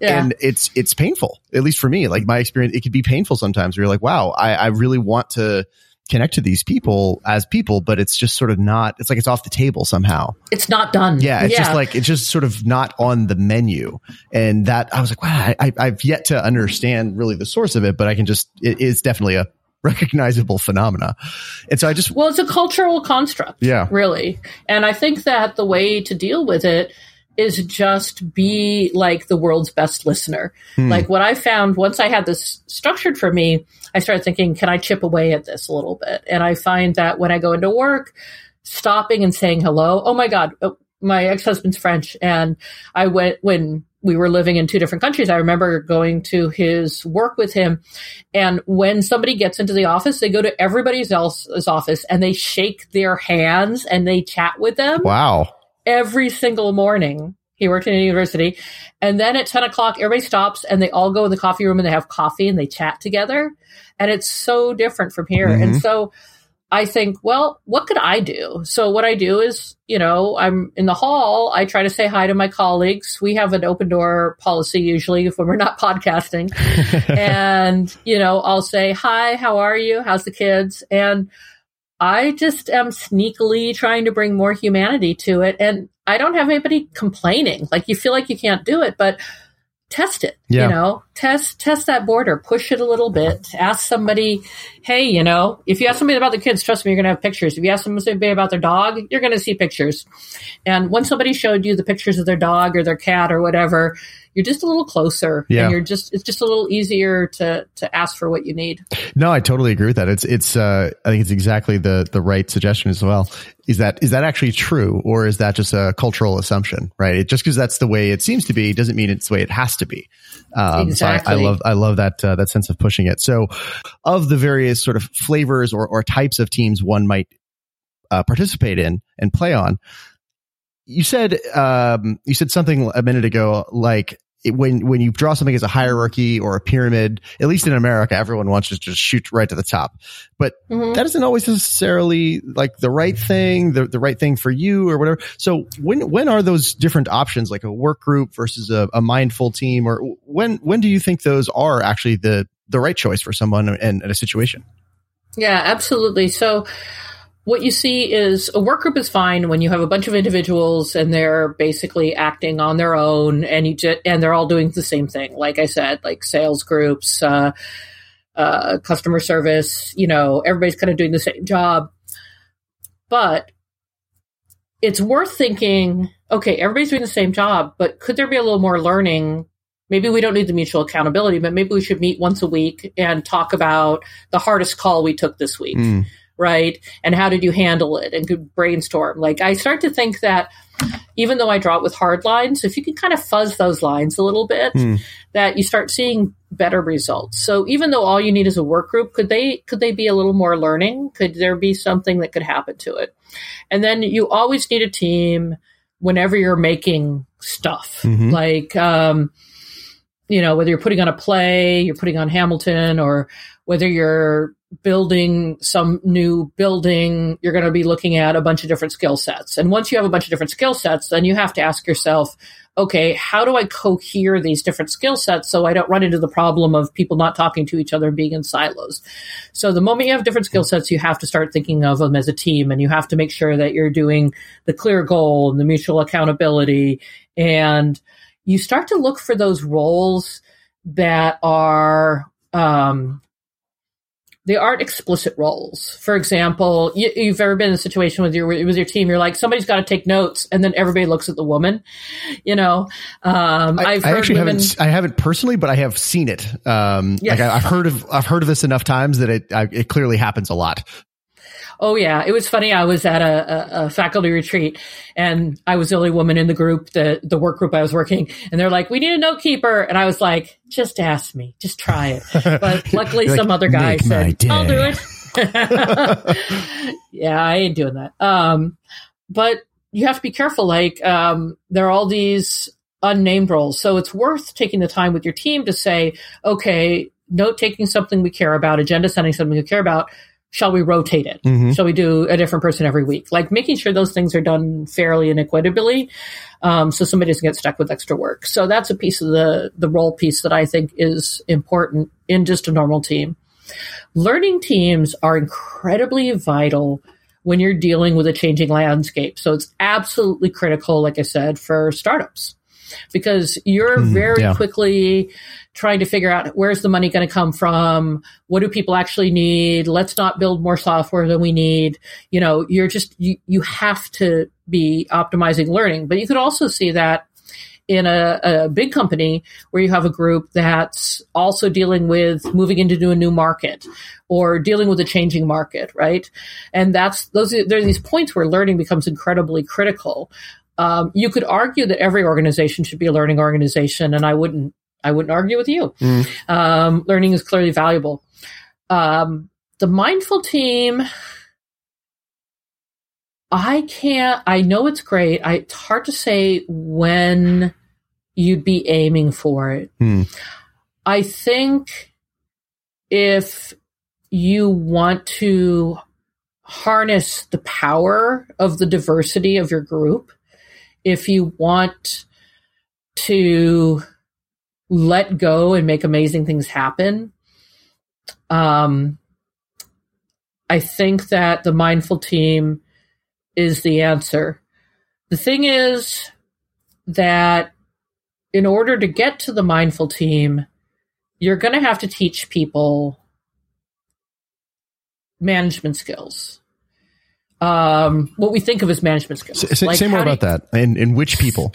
Yeah. And it's, it's painful, at least for me. Like my experience, it could be painful sometimes where you're like, wow, I, I really want to, connect to these people as people, but it's just sort of not, it's like it's off the table somehow. It's not done. Yeah. It's yeah. just like, it's just sort of not on the menu. And that I was like, wow, I, I've yet to understand really the source of it, but I can just, it is definitely a recognizable phenomena. And so I just, well, it's a cultural construct. Yeah. Really. And I think that the way to deal with it is just be like the world's best listener. Hmm. Like what I found once I had this structured for me, I started thinking, can I chip away at this a little bit? And I find that when I go into work, stopping and saying hello, oh my God, oh, my ex husband's French. And I went when we were living in two different countries. I remember going to his work with him. And when somebody gets into the office, they go to everybody else's office and they shake their hands and they chat with them. Wow every single morning He worked in a university. And then at 10 o'clock, everybody stops and they all go in the coffee room and they have coffee and they chat together. And it's so different from here. Mhm. And so I think, well, what could I do? So what I do is, you know, I'm in the hall. I try to say hi to my colleagues. We have an open door policy usually if when we're not podcasting. and, you know, I'll say, hi, how are you? How's the kids? And I just am sneakily trying to bring more humanity to it. And I don't have anybody complaining. Like you feel like you can't do it, but test it. Yeah. You know, test test that border, push it a little bit. Ask somebody, hey, you know, if you ask somebody about the kids, trust me, you're gonna have pictures. If you ask somebody about their dog, you're gonna see pictures. And when somebody showed you the pictures of their dog or their cat or whatever, you're just a little closer. Yeah. And you're just it's just a little easier to to ask for what you need. No, I totally agree with that. It's it's uh I think it's exactly the the right suggestion as well. Is that is that actually true or is that just a cultural assumption, right? It, just because that's the way it seems to be doesn't mean it's the way it has to be. Um, So I, I love I love that uh, that sense of pushing it. So, of the various sort of flavors or or types of teams one might uh, participate in and play on, you said um, you said something a minute ago like it, when when you draw something as a hierarchy or a pyramid, at least in America, everyone wants to just shoot right to the top. But Mhm. that isn't always necessarily like the right thing, the, the right thing for you or whatever. So when when are those different options, like a work group versus a, a mindful team, or when when do you think those are actually the the right choice for someone in, in a situation? Yeah, absolutely. So what you see is a work group is fine when you have a bunch of individuals and they're basically acting on their own and you just and they're all doing the same thing. Like I said, like sales groups, uh, uh, customer service, you know, everybody's kind of doing the same job. But it's worth thinking, okay, everybody's doing the same job, but could there be a little more learning? Maybe we don't need the mutual accountability, but maybe we should meet once a week and talk about the hardest call we took this week Mm, right? And how did you handle it? And could brainstorm. Like I start to think that even though I draw it with hard lines, if you can kind of fuzz those lines a little bit, Hmm. that you start seeing better results. So even though all you need is a work group, could they could they be a little more learning? Could there be something that could happen to it? And then you always need a team whenever you're making stuff. Mhm. Like um you know, whether you're putting on a play, you're putting on Hamilton, or whether you're building some new building, you're going to be looking at a bunch of different skill sets. And once you have a bunch of different skill sets, then you have to ask yourself, okay, how do I cohere these different skill sets so I don't run into the problem of people not talking to each other and being in silos? So the moment you have different skill sets, you have to start thinking of them as a team and you have to make sure that you're doing the clear goal and the mutual accountability and you start to look for those roles that are um, they aren't explicit roles. For example, you, you've ever been in a situation with your with your team. You're like somebody's got to take notes, and then everybody looks at the woman. You know, um, I, I've I actually women. haven't I haven't personally, but I have seen it. Um, Yes. like I, I've heard of I've heard of this enough times that it I, it clearly happens a lot. Oh yeah, it was funny. I was at a, a, a faculty retreat, and I was the only woman in the group, the the work group I was working, and they're like, "We need a note keeper," and I was like, "Just ask me, just try it." But luckily, like, some other guy "Make said, "I'll do it." yeah, I ain't doing that. Um, but you have to be careful. Like, um, there are all these unnamed roles, so it's worth taking the time with your team to say, "Okay, note taking something we care about, agenda setting something we care about." Shall we rotate it? Mhm. Shall we do a different person every week? Like making sure those things are done fairly and equitably, um, so somebody doesn't get stuck with extra work. So that's a piece of the the role piece that I think is important in just a normal team. Learning teams are incredibly vital when you're dealing with a changing landscape. So it's absolutely critical, like I said, for startups because you're Mhm, very yeah. quickly trying to figure out where's the money going to come from what do people actually need let's not build more software than we need. You know you're just you, you have to be optimizing learning. But you could also see that in a, a big company where you have a group that's also dealing with moving into a new market or dealing with a changing market right? And that's those are, there are these points where learning becomes incredibly critical um, you could argue that every organization should be a learning organization and i wouldn't i wouldn't argue with you Mm. um, learning is clearly valuable. Um, the mindful team, I can't, I know it's great. I, it's hard to say when you'd be aiming for it. Hmm. I think if you want to harness the power of the diversity of your group, if you want to let go and make amazing things happen, um, I think that the mindful team is the answer. The thing is that in order to get to the mindful team, you're going to have to teach people management skills. Um, what we think of as management skills. S- say more about you, that. And, and which people?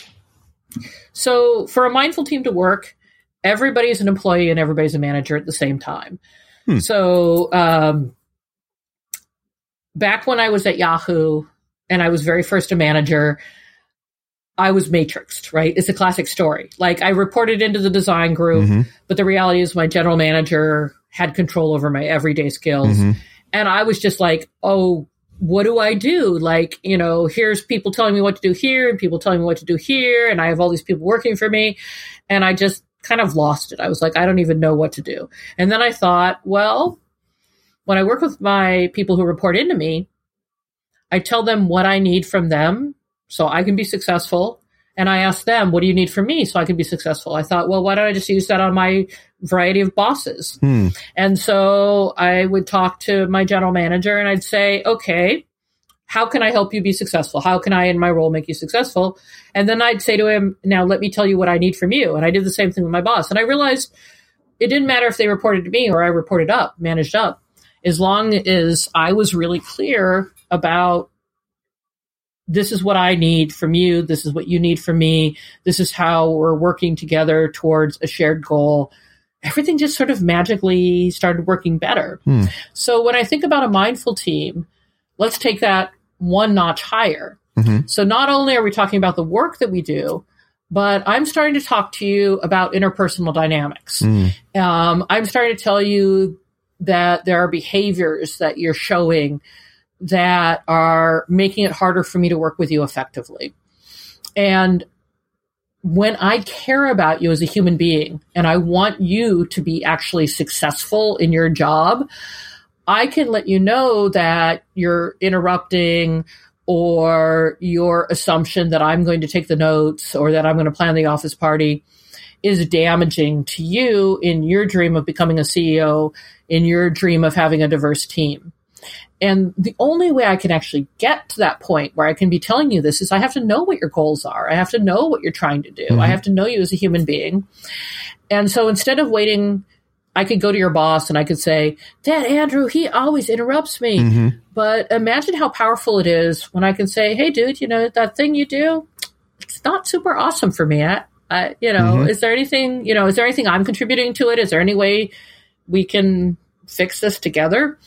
So, for a mindful team to work, everybody's an employee and everybody's a manager at the same time. Hmm. So, um, back when I was at Yahoo, and I was very first a manager, I was matrixed, right? It's a classic story. Like I reported into the design group, mm-hmm. but the reality is my general manager had control over my everyday skills. Mm-hmm. And I was just like, oh, what do I do? Like, you know, here's people telling me what to do here and people telling me what to do here. And I have all these people working for me. And I just kind of lost it. I was like, I don't even know what to do. And then I thought, well, when I work with my people who report into me, I tell them what I need from them so I can be successful. And I ask them, what do you need from me so I can be successful? I thought, well, why don't I just use that on my variety of bosses? Hmm. And so I would talk to my general manager and I'd say, okay, how can I help you be successful? How can I, in my role, make you successful? And then I'd say to him, now let me tell you what I need from you. And I did the same thing with my boss. And I realized it didn't matter if they reported to me or I reported up, managed up, as long as I was really clear about this is what I need from you. This is what you need from me. This is how we're working together towards a shared goal. Everything just sort of magically started working better. Hmm. So when I think about a mindful team, let's take that one notch higher. Mm-hmm. So not only are we talking about the work that we do, but I'm starting to talk to you about interpersonal dynamics. Mm. Um, I'm starting to tell you that there are behaviors that you're showing that are making it harder for me to work with you effectively. And when I care about you as a human being and I want you to be actually successful in your job, I can let you know that you're interrupting or your assumption that I'm going to take the notes or that I'm going to plan the office party is damaging to you in your dream of becoming a CEO, in your dream of having a diverse team. And the only way I can actually get to that point where I can be telling you this is I have to know what your goals are. I have to know what you're trying to do. Mm-hmm. I have to know you as a human being. And so instead of waiting, I could go to your boss and I could say, Dad, Andrew, he always interrupts me. Mm-hmm. But imagine how powerful it is when I can say, Hey, dude, you know, that thing you do, it's not super awesome for me. I, I you know, mm-hmm. is there anything, you know, is there anything I'm contributing to it? Is there any way we can fix this together?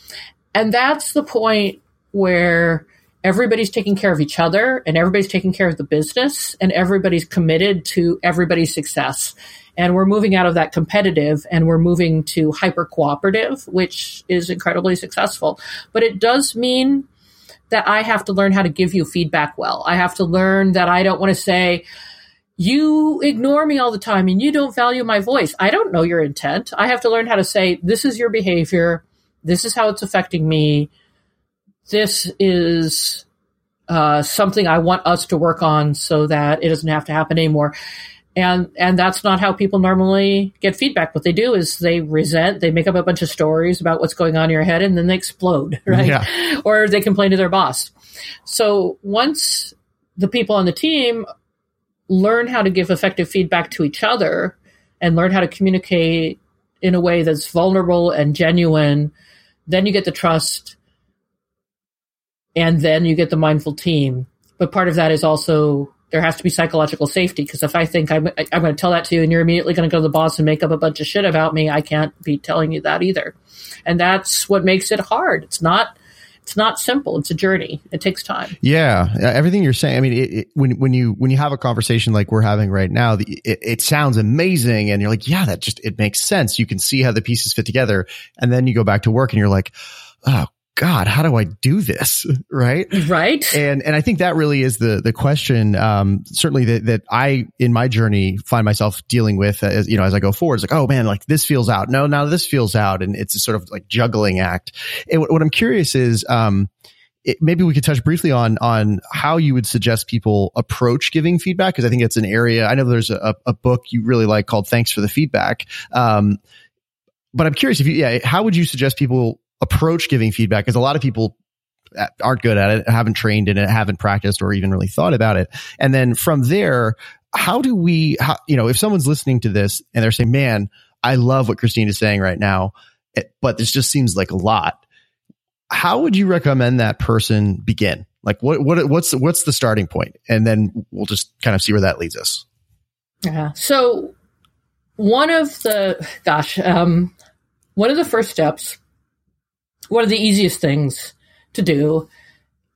And that's the point where everybody's taking care of each other and everybody's taking care of the business and everybody's committed to everybody's success. And we're moving out of that competitive and we're moving to hyper cooperative, which is incredibly successful. But it does mean that I have to learn how to give you feedback well. I have to learn that I don't want to say, you ignore me all the time and you don't value my voice. I don't know your intent. I have to learn how to say, this is your behavior. This is how it's affecting me. This is uh, something I want us to work on so that it doesn't have to happen anymore. And and that's not how people normally get feedback. What they do is they resent, they make up a bunch of stories about what's going on in your head, and then they explode, right? Yeah. Or they complain to their boss. So once the people on the team learn how to give effective feedback to each other and learn how to communicate in a way that's vulnerable and genuine then you get the trust, and then you get the mindful team. But part of that is also there has to be psychological safety because if I think I'm, I'm going to tell that to you and you're immediately going to go to the boss and make up a bunch of shit about me, I can't be telling you that either. And that's what makes it hard. It's not it's not simple. It's a journey. It takes time. Yeah, everything you're saying. I mean, it, it, when when you when you have a conversation like we're having right now, the, it, it, sounds amazing, and you're like, yeah, that just it makes sense. You can see how the pieces fit together, and then you go back to work, and you're like, oh God, how do I do this? Right. Right. And, and I think that really is the, the question, um, certainly that, that I, in my journey, find myself dealing with as, you know, as I go forward. It's like, oh man, like this feels out. No, now this feels out. And it's a sort of like juggling act. And what, what I'm curious is, um, it, maybe we could touch briefly on on how you would suggest people approach giving feedback because I think it's an area. I know there's a, a book you really like called "Thanks for the Feedback," um, but I'm curious if you, yeah, how would you suggest people approach giving feedback? Because a lot of people aren't good at it, haven't trained in it, haven't practiced, or even really thought about it. And then from there, how do we, how, you know, if someone's listening to this and they're saying, "Man, I love what Christine is saying right now," but this just seems like a lot how would you recommend that person begin? Like what what what's what's the starting point? And then we'll just kind of see where that leads us. Yeah. So one of the gosh, um, one of the first steps, one of the easiest things to do,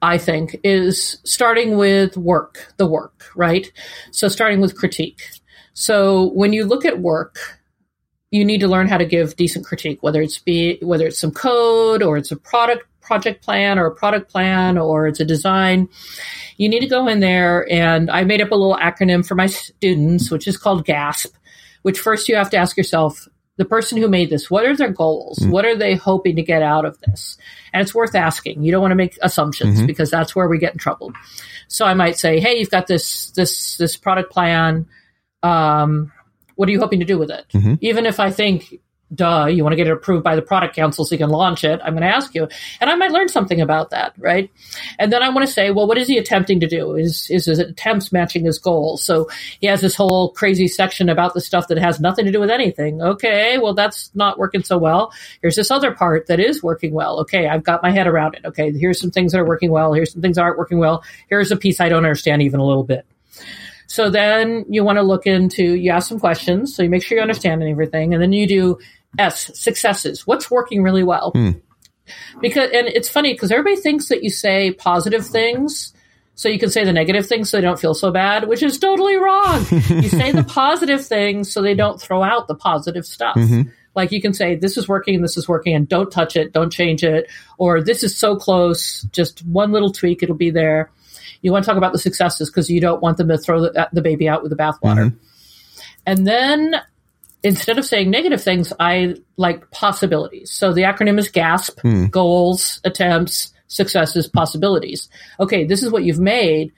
I think, is starting with work, the work, right? So starting with critique. So when you look at work, you need to learn how to give decent critique, whether it's be whether it's some code or it's a product project plan or a product plan or it's a design. You need to go in there and I made up a little acronym for my students, which is called GASP, which first you have to ask yourself, the person who made this, what are their goals? Mm-hmm. What are they hoping to get out of this? And it's worth asking. You don't want to make assumptions mm-hmm. because that's where we get in trouble. So I might say, Hey, you've got this, this, this product plan. Um, what are you hoping to do with it? Mm-hmm. Even if I think, duh, you want to get it approved by the product council so you can launch it, I'm going to ask you. And I might learn something about that, right? And then I want to say, well, what is he attempting to do? Is, is his attempts matching his goals? So he has this whole crazy section about the stuff that has nothing to do with anything. Okay, well, that's not working so well. Here's this other part that is working well. Okay, I've got my head around it. Okay, here's some things that are working well. Here's some things that aren't working well. Here's a piece I don't understand even a little bit. So then you want to look into, you ask some questions. So you make sure you understand everything. And then you do S, successes. What's working really well? Hmm. Because, and it's funny because everybody thinks that you say positive things so you can say the negative things so they don't feel so bad, which is totally wrong. you say the positive things so they don't throw out the positive stuff. Mm-hmm. Like you can say, this is working, this is working, and don't touch it, don't change it, or this is so close, just one little tweak, it'll be there. You want to talk about the successes because you don't want them to throw the, the baby out with the bathwater. Mm-hmm. And then instead of saying negative things, I like possibilities. So the acronym is GASP mm. goals, attempts, successes, possibilities. Okay, this is what you've made.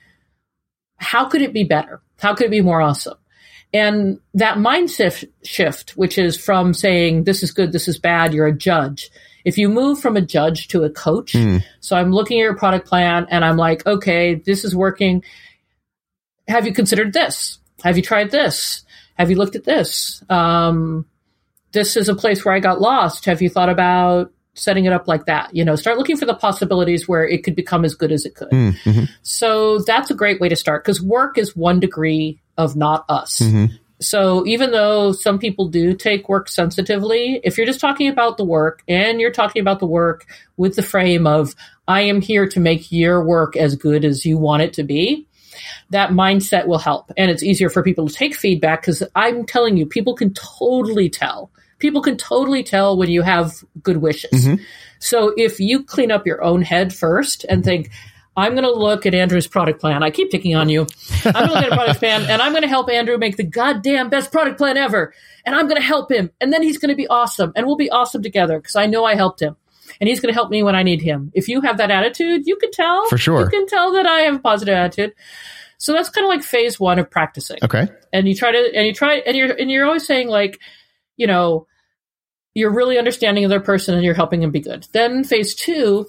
How could it be better? How could it be more awesome? And that mindset shift, which is from saying this is good, this is bad, you're a judge, if you move from a judge to a coach, mm. so I'm looking at your product plan and I'm like, okay, this is working. Have you considered this? Have you tried this? Have you looked at this? Um, this is a place where I got lost. Have you thought about setting it up like that? You know, start looking for the possibilities where it could become as good as it could. Hmm. Mm-hmm. So that's a great way to start because work is one degree of not us. Mm-hmm. So even though some people do take work sensitively, if you're just talking about the work and you're talking about the work with the frame of, I am here to make your work as good as you want it to be, that mindset will help. And it's easier for people to take feedback because I'm telling you, people can totally tell. People can totally tell when you have good wishes. Mm-hmm. So if you clean up your own head first and think, I'm going to look at Andrew's product plan. I keep picking on you. I'm going to look at a product plan and I'm going to help Andrew make the goddamn best product plan ever. And I'm going to help him. And then he's going to be awesome. And we'll be awesome together because I know I helped him. And he's going to help me when I need him. If you have that attitude, you can tell. For sure. You can tell that I have a positive attitude. So that's kind of like phase one of practicing. Okay. And you try to, and you try, and you're, and you're always saying like, you know, you're really understanding their person and you're helping them be good. Then phase two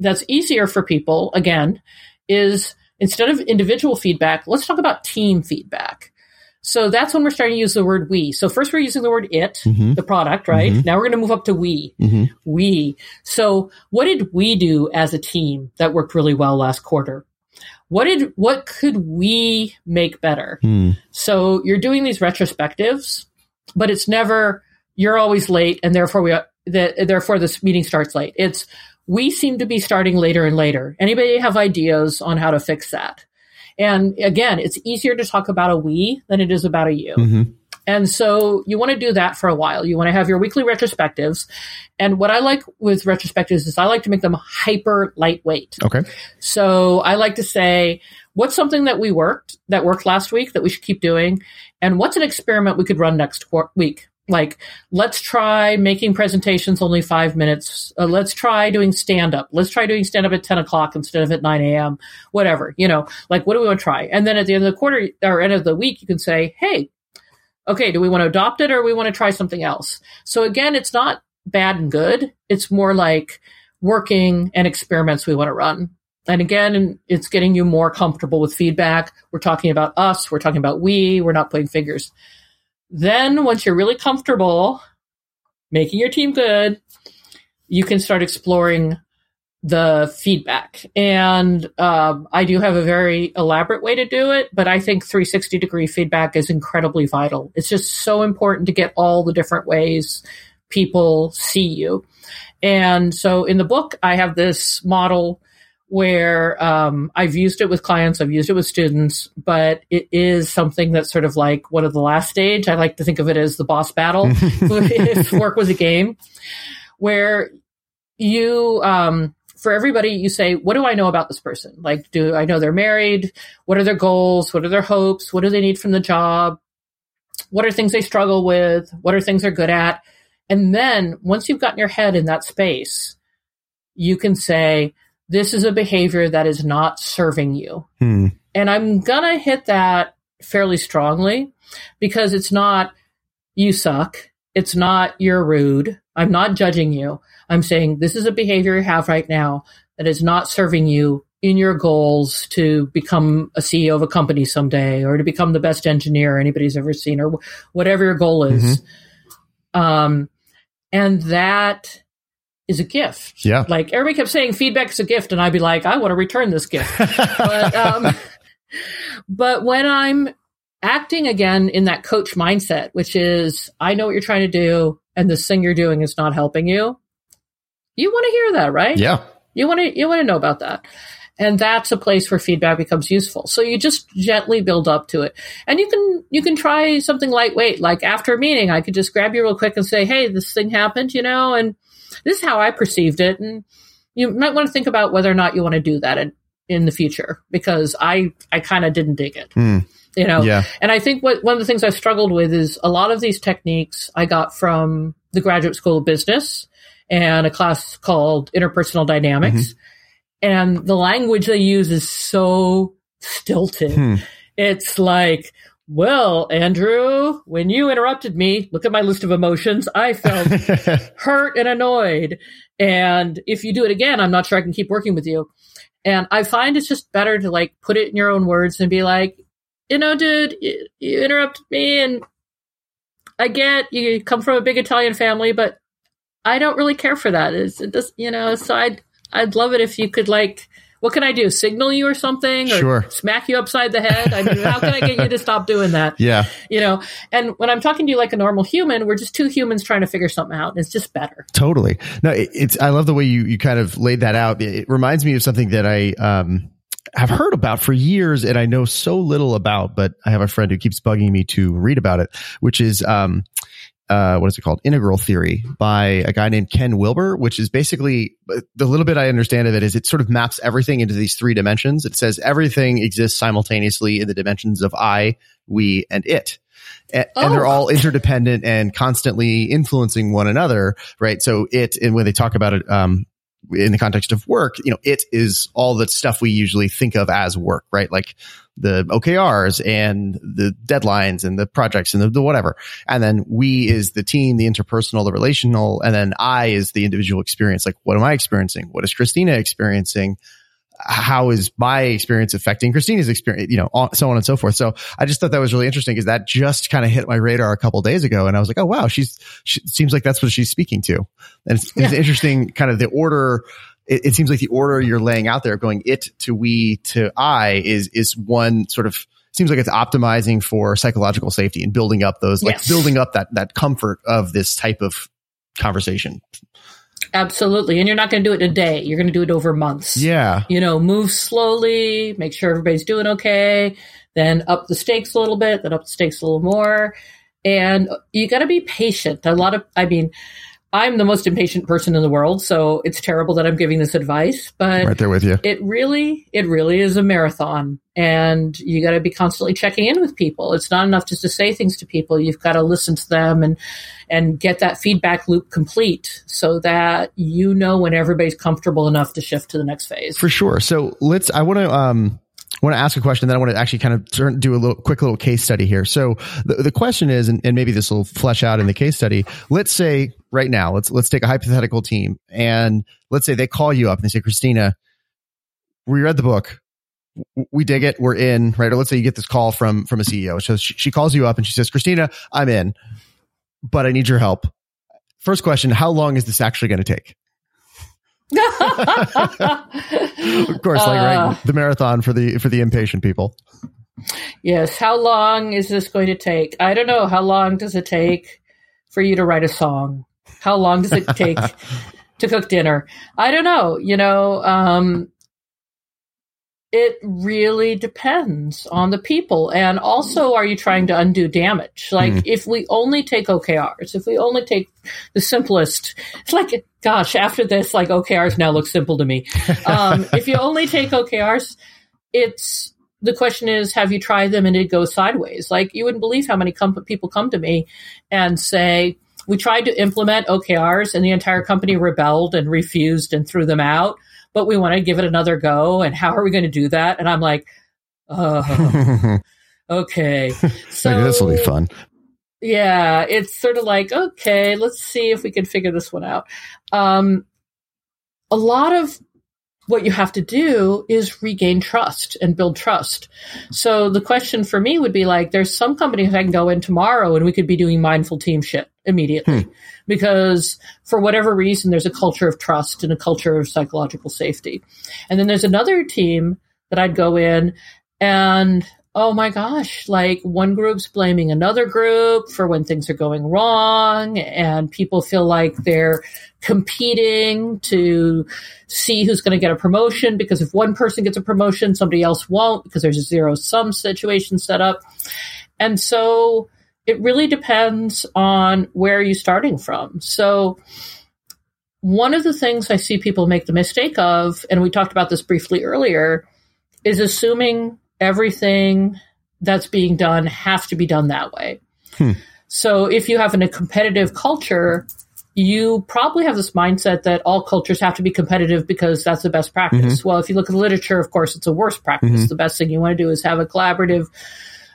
that's easier for people, again, is instead of individual feedback, let's talk about team feedback. So that's when we're starting to use the word we. So first we're using the word it, mm-hmm. the product, right? Mm-hmm. Now we're going to move up to we. Mm-hmm. We. So what did we do as a team that worked really well last quarter? What did what could we make better? Mm. So you're doing these retrospectives, but it's never you're always late and therefore we the, therefore this meeting starts late. It's we seem to be starting later and later. Anybody have ideas on how to fix that? And again, it's easier to talk about a we than it is about a you. Mm-hmm. And so you want to do that for a while. You want to have your weekly retrospectives. And what I like with retrospectives is I like to make them hyper lightweight. Okay. So I like to say, what's something that we worked, that worked last week that we should keep doing? And what's an experiment we could run next week? Like, let's try making presentations only five minutes. Uh, let's try doing stand up. Let's try doing stand up at 10 o'clock instead of at 9 a.m. Whatever, you know, like, what do we want to try? And then at the end of the quarter or end of the week, you can say, hey, okay, do we want to adopt it or we want to try something else? So again, it's not bad and good. It's more like working and experiments we want to run. And again, it's getting you more comfortable with feedback. We're talking about us. We're talking about we. We're not putting figures. Then once you're really comfortable making your team good, you can start exploring the feedback. And um, I do have a very elaborate way to do it, but I think 360 degree feedback is incredibly vital. It's just so important to get all the different ways people see you. And so in the book, I have this model where um, I've used it with clients, I've used it with students, but it is something that's sort of like one of the last stage. I like to think of it as the boss battle if work was a game, where you, um, for everybody, you say, what do I know about this person? Like, do I know they're married? What are their goals? What are their hopes? What do they need from the job? What are things they struggle with? What are things they're good at? And then once you've gotten your head in that space, you can say, this is a behavior that is not serving you. Hmm. And I'm going to hit that fairly strongly because it's not you suck. It's not you're rude. I'm not judging you. I'm saying this is a behavior you have right now that is not serving you in your goals to become a CEO of a company someday or to become the best engineer anybody's ever seen or whatever your goal is. Mm-hmm. Um, and that is a gift. Yeah. Like everybody kept saying feedback is a gift, and I'd be like, I want to return this gift. but, um, but when I'm acting again in that coach mindset, which is, I know what you're trying to do, and this thing you're doing is not helping you, you want to hear that, right? Yeah. You want to, you want to know about that. And that's a place where feedback becomes useful. So you just gently build up to it. And you can, you can try something lightweight. Like after a meeting, I could just grab you real quick and say, Hey, this thing happened, you know, and this is how I perceived it. And you might want to think about whether or not you want to do that in, in the future because I, I kind of didn't dig it. Mm. You know, yeah. and I think what one of the things I struggled with is a lot of these techniques I got from the Graduate School of Business and a class called Interpersonal Dynamics. Mm-hmm. And the language they use is so stilted. Hmm. It's like, well, Andrew, when you interrupted me, look at my list of emotions. I felt hurt and annoyed. And if you do it again, I'm not sure I can keep working with you. And I find it's just better to like put it in your own words and be like, you know, dude, you, you interrupted me and I get you come from a big Italian family, but I don't really care for that. It's, it does, you know, so I'd, I'd love it if you could like what can I do? Signal you or something, or sure. smack you upside the head? I mean, how can I get you to stop doing that? Yeah, you know. And when I'm talking to you like a normal human, we're just two humans trying to figure something out. And it's just better. Totally. No, it, it's. I love the way you you kind of laid that out. It, it reminds me of something that I um have heard about for years, and I know so little about. But I have a friend who keeps bugging me to read about it, which is um uh, what is it called? Integral theory by a guy named Ken Wilber, which is basically the little bit I understand of it is it sort of maps everything into these three dimensions. It says everything exists simultaneously in the dimensions of I, we, and it. And, oh. and, they're all interdependent and constantly influencing one another, right? So it, and when they talk about it, um, in the context of work, you know, it is all the stuff we usually think of as work, right? Like the OKRs and the deadlines and the projects and the, the, whatever. And then we is the team, the interpersonal, the relational. And then I is the individual experience. Like, what am I experiencing? What is Christina experiencing? How is my experience affecting Christina's experience? You know, so on and so forth. So I just thought that was really interesting because that just kind of hit my radar a couple days ago. And I was like, oh, wow, she's, she seems like that's what she's speaking to. And it's, yeah. it's interesting kind of the order it, it, seems like the order you're laying out there, going it to we to I, is is one sort of seems like it's optimizing for psychological safety and building up those like building up that that comfort of this type of conversation. Absolutely. And you're not going to do it in a day. You're going to do it over months. Yeah. You know, move slowly, make sure everybody's doing okay, then up the stakes a little bit, then up the stakes a little more. And you got to be patient. A lot of, I mean, I'm the most impatient person in the world, so it's terrible that I'm giving this advice, but right there with you. It really, it really is a marathon, and you got to be constantly checking in with people. It's not enough just to say things to people. You've got to listen to them and and get that feedback loop complete, so that you know when everybody's comfortable enough to shift to the next phase. For sure. So let's. I want to um I want to ask a question, then I want to actually kind of turn, do a little quick little case study here. So the, the question is, and, and maybe this will flesh out in the case study. Let's say right now, let's let's take a hypothetical team, and let's say they call you up and they say, Christina, we read the book, we dig it, we're in, right? Or let's say you get this call from from a CEO. So she, she calls you up and she says, Christina, I'm in, but I need your help. First question: How long is this actually going to take? Of course, like right, uh. the marathon for the for the impatient people. Yes. How long is this going to take? I don't know. How long does it take for you to write a song? How long does it take to cook dinner? I don't know. You know, um, it really depends on the people. And also, are you trying to undo damage? Like, mm. if we only take OKRs, if we only take the simplest, it's like, gosh, after this, like OKRs now look simple to me. Um, if you only take OKRs, it's, the question is, have you tried them and it goes sideways? Like, you wouldn't believe how many com- people come to me and say, we tried to implement OKRs and the entire company rebelled and refused and threw them out but we want to give it another go. And how are we going to do that? And I'm like, oh, okay. So this will be fun. Yeah, it's sort of like, okay, let's see if we can figure this one out. Um, a lot of what you have to do is regain trust and build trust. So the question for me would be like, there's some companies I can go in tomorrow and we could be doing mindful team shit immediately hmm. because for whatever reason, there's a culture of trust and a culture of psychological safety. And then there's another team that I'd go in and oh my gosh, like one group's blaming another group for when things are going wrong, and people feel like they're competing to see who's going to get a promotion because if one person gets a promotion, somebody else won't because there's a zero sum situation set up. And so it really depends on where you're starting from. So, one of the things I see people make the mistake of, and we talked about this briefly earlier, is assuming everything that's being done has to be done that way. Hmm. So if you have a competitive culture, you probably have this mindset that all cultures have to be competitive because that's the best practice. Mm-hmm. Well, if you look at the literature, of course, it's a worse practice. Mm-hmm. The best thing you want to do is have a collaborative,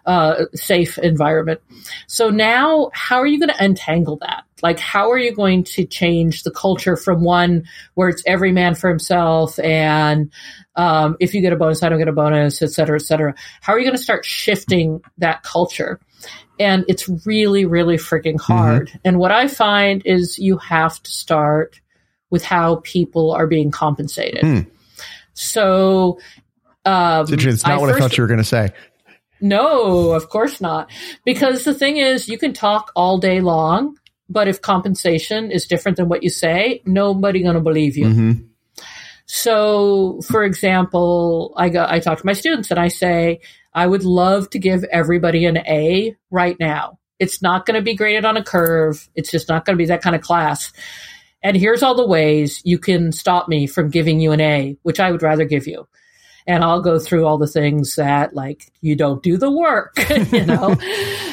uh, safe environment. So now, how are you going to untangle that? Like, how are you going to change the culture from one where it's every man for himself and um, if you get a bonus, I don't get a bonus, et cetera, et cetera. How are you going to start shifting that culture? And it's really, really freaking mm-hmm. hard. Mm-hmm. And what I find is you have to start with how people are being compensated. Mm. So, um, it's not I what first, I thought you were going to say. No, of course not. Because the thing is, you can talk all day long, but if compensation is different than what you say, nobody going to believe you. Mm-hmm. So, for example, I go, I talk to my students and I say, I would love to give everybody an A right now. It's not going to be graded on a curve. It's just not going to be that kind of class. And here's all the ways you can stop me from giving you an A, which I would rather give you. And I'll go through all the things that, like, you don't do the work. you know,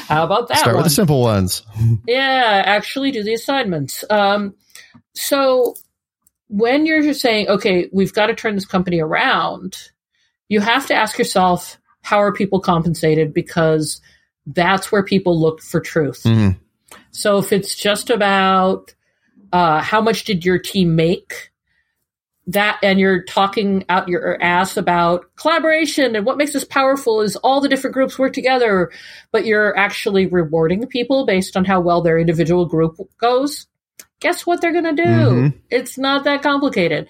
how about that? Start one? with the simple ones. yeah, actually do the assignments. Um, so when you're just saying, okay, we've got to turn this company around, you have to ask yourself, how are people compensated? Because that's where people look for truth. Mm-hmm. So if it's just about uh, how much did your team make, that and you're talking out your ass about collaboration and what makes us powerful is all the different groups work together, but you're actually rewarding people based on how well their individual group goes guess what they're going to do? Mm-hmm. It's not that complicated.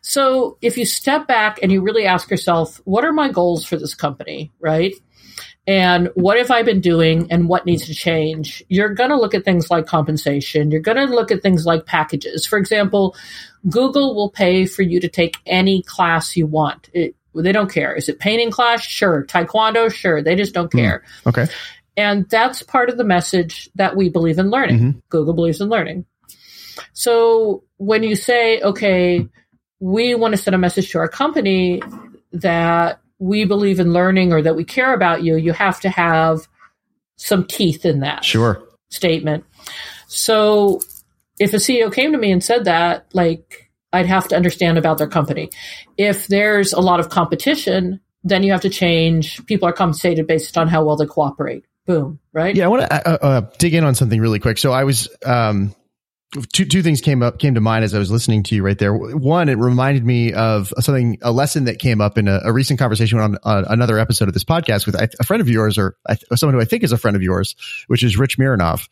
So if you step back and you really ask yourself, what are my goals for this company, right? And what have I been doing and what needs to change? You're going to look at things like compensation. You're going to look at things like packages. For example, Google will pay for you to take any class you want. It, they don't care. Is it painting class? Sure. Taekwondo? Sure. They just don't hmm. care. Mm, okay. And that's part of the message that we believe in learning. Mhm. Google believes in learning. So when you say, okay, we want to send a message to our company that we believe in learning or that we care about you, you have to have some teeth in that Sure. statement. So if a CEO came to me and said that, like, I'd have to understand about their company. If there's a lot of competition, then you have to change. People are compensated based on how well they cooperate. Boom, right? Yeah, I want to uh, uh, dig in on something really quick. So I was um, two two things came up came to mind as I was listening to you right there. One, it reminded me of something a lesson that came up in a, a recent conversation on uh, another episode of this podcast with a friend of yours or someone who I think is a friend of yours, which is Rich Mironov.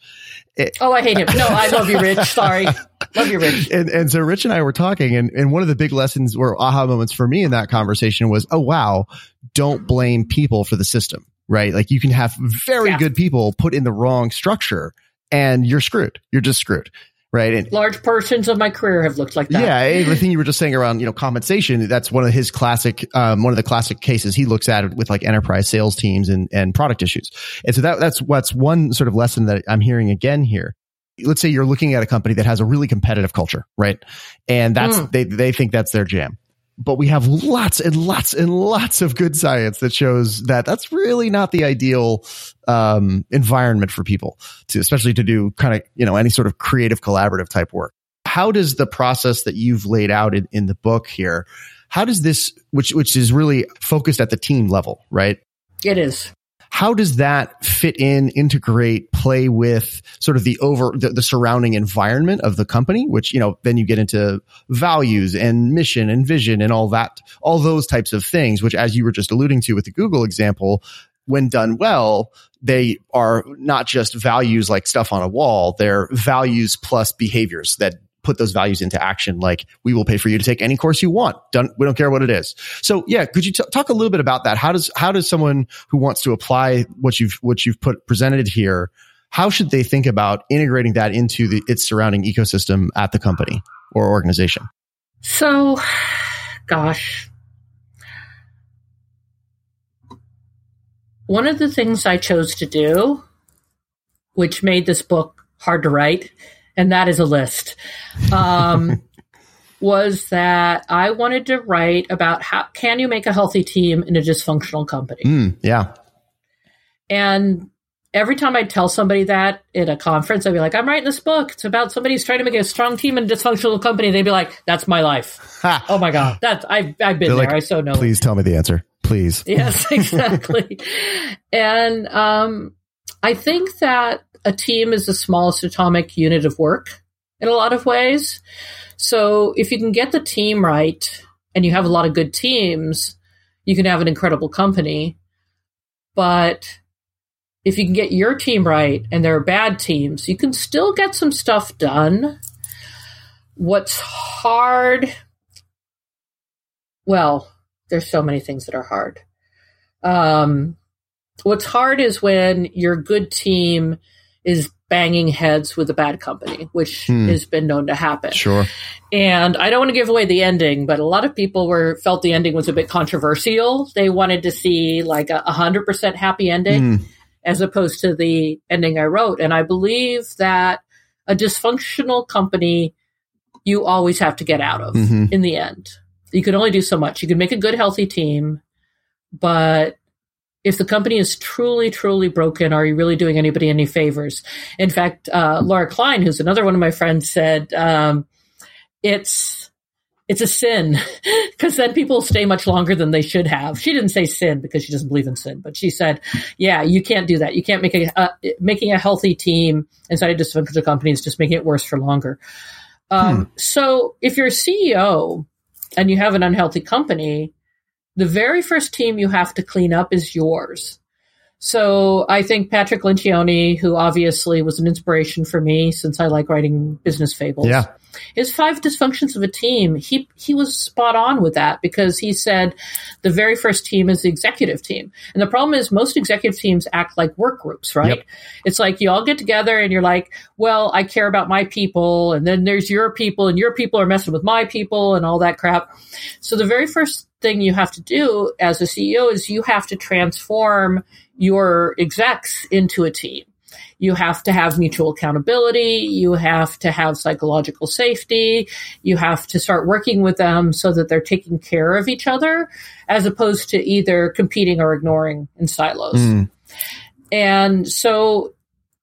It, oh, I hate him. No, I love you, Rich. Sorry, love you, Rich. And and so Rich and I were talking, and and one of the big lessons or aha moments for me in that conversation was, oh wow, don't blame people for the system right? Like you can have very Yeah. good people put in the wrong structure and you're screwed. You're just screwed. Right. And Large portions of my career have looked like that. yeah, everything you were just saying around, you know, compensation, that's one of his classic, um, one of the classic cases he looks at with like enterprise sales teams and, and product issues. And so that, that's what's one sort of lesson that I'm hearing again here. Let's say you're looking at a company that has a really competitive culture, right? And that's, Mm. they, they think that's their jam. But we have lots and lots and lots of good science that shows that that's really not the ideal um, environment for people to, especially to do kind of, you know, any sort of creative collaborative type work. How does the process that you've laid out in, in the book here, how does this, which, which is really focused at the team level, right? It is. How does that fit in, integrate, play with sort of the over, the, the surrounding environment of the company, which, you know, then you get into values and mission and vision and all that, all those types of things, which as you were just alluding to with the Google example, when done well, they are not just values like stuff on a wall. They're values plus behaviors that put those values into action. Like we will pay for you to take any course you want. We don't care what it is. So yeah, could you t- talk a little bit about that? How does, how does someone who wants to apply what you've, what you've put presented here, how should they think about integrating that into the, its surrounding ecosystem at the company or organization? So, gosh. One of the things I chose to do, which made this book hard to write, and that is a list, um, was that I wanted to write about how can you make a healthy team in a dysfunctional company. Mm, yeah. And every time I tell somebody that at a conference, I'd be like, I'm writing this book. It's about somebody who's trying to make a strong team in a dysfunctional company. They'd be like, that's my life. Oh my God. That's, I've, I've been They're there. like, I so know. it. Please tell me the answer. Please. Yes, exactly. and um, I think that a team is the smallest atomic unit of work in a lot of ways. So if you can get the team right and you have a lot of good teams, you can have an incredible company. But if you can get your team right and there are bad teams, you can still get some stuff done. What's hard? Well, there's so many things that are hard. Um, what's hard is when your good team is banging heads with a bad company, which Hmm. has been known to happen. Sure. And I don't want to give away the ending, but a lot of people were felt the ending was a bit controversial. They wanted to see like a hundred percent happy ending Mm, as opposed to the ending I wrote. And I believe that a dysfunctional company you always have to get out of Mhm. in the end. You can only do so much. You can make a good, healthy team, but if the company is truly, truly broken, are you really doing anybody any favors? In fact, uh, Laura Klein, who's another one of my friends, said um, it's it's a sin because then people stay much longer than they should have. She didn't say sin because she doesn't believe in sin, but she said, "Yeah, you can't do that. You can't make a uh, making a healthy team inside a dysfunctional company is just making it worse for longer." Um, So, if you're a CEO and you have an unhealthy company, the very first team you have to clean up is yours. So I think Patrick Lencioni, who obviously was an inspiration for me since I like writing business fables, Yeah. his five dysfunctions of a team, he he was spot on with that because he said the very first team is the executive team. And the problem is most executive teams act like work groups, right? Yep. It's like you all get together and you're like, well, I care about my people, and then there's your people, and your people are messing with my people and all that crap. So the very first thing you have to do as a CEO is you have to transform your execs into a team. You have to have mutual accountability. You have to have psychological safety. You have to start working with them so that they're taking care of each other as opposed to either competing or ignoring in silos. Mm. And so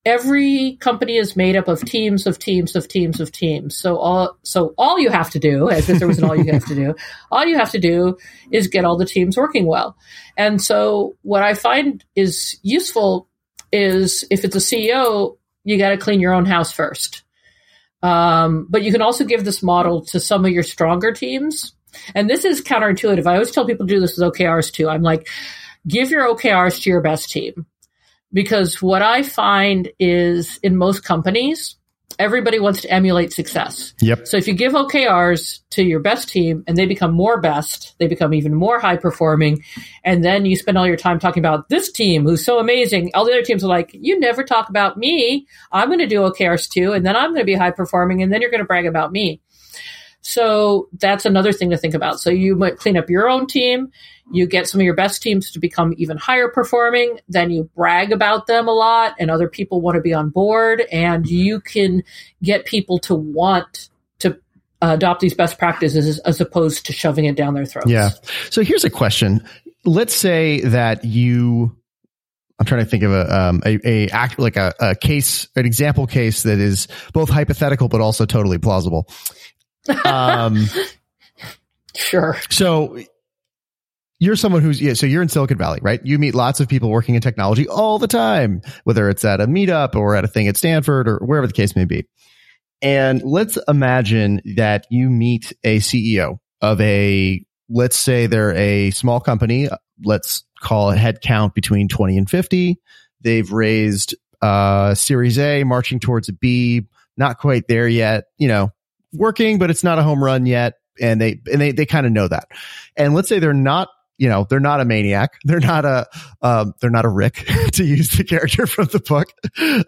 every company is made up of teams of teams of teams of teams. So all so all you have to do, as if there was an all you have to do, all you have to do is get all the teams working well. And so what I find is useful is if it's a CEO, you got to clean your own house first. Um, but you can also give this model to some of your stronger teams. And this is counterintuitive. I always tell people to do this with OKRs too. I'm like, give your OKRs to your best team because what I find is in most companies, everybody wants to emulate success. Yep. So if you give OKRs to your best team and they become more best, they become even more high performing, and then you spend all your time talking about this team who's so amazing. All the other teams are like, you never talk about me. I'm going to do OKRs too, and then I'm going to be high performing, and then you're going to brag about me. So that's another thing to think about. So you might clean up your own team. You get some of your best teams to become even higher performing. Then you brag about them a lot and other people want to be on board and you can get people to want to uh, adopt these best practices as opposed to shoving it down their throats. Yeah. So here's a question. Let's say that you I'm trying to think of a um, a, a act like a, a case, an example case that is both hypothetical but also totally plausible. Um, sure. So you're someone who's yeah, so you're in Silicon Valley, right? You meet lots of people working in technology all the time, whether it's at a meetup or at a thing at Stanford or wherever the case may be. And let's imagine that you meet a CEO of a let's say they're a small company, let's call it headcount between 20 and 50. They've raised uh series A marching towards a B, not quite there yet, you know, working, but it's not a home run yet. And they, and they, they kind of know that. And let's say they're not you know, they're not a maniac. They're not a, um, they're not a Rick to use the character from the book.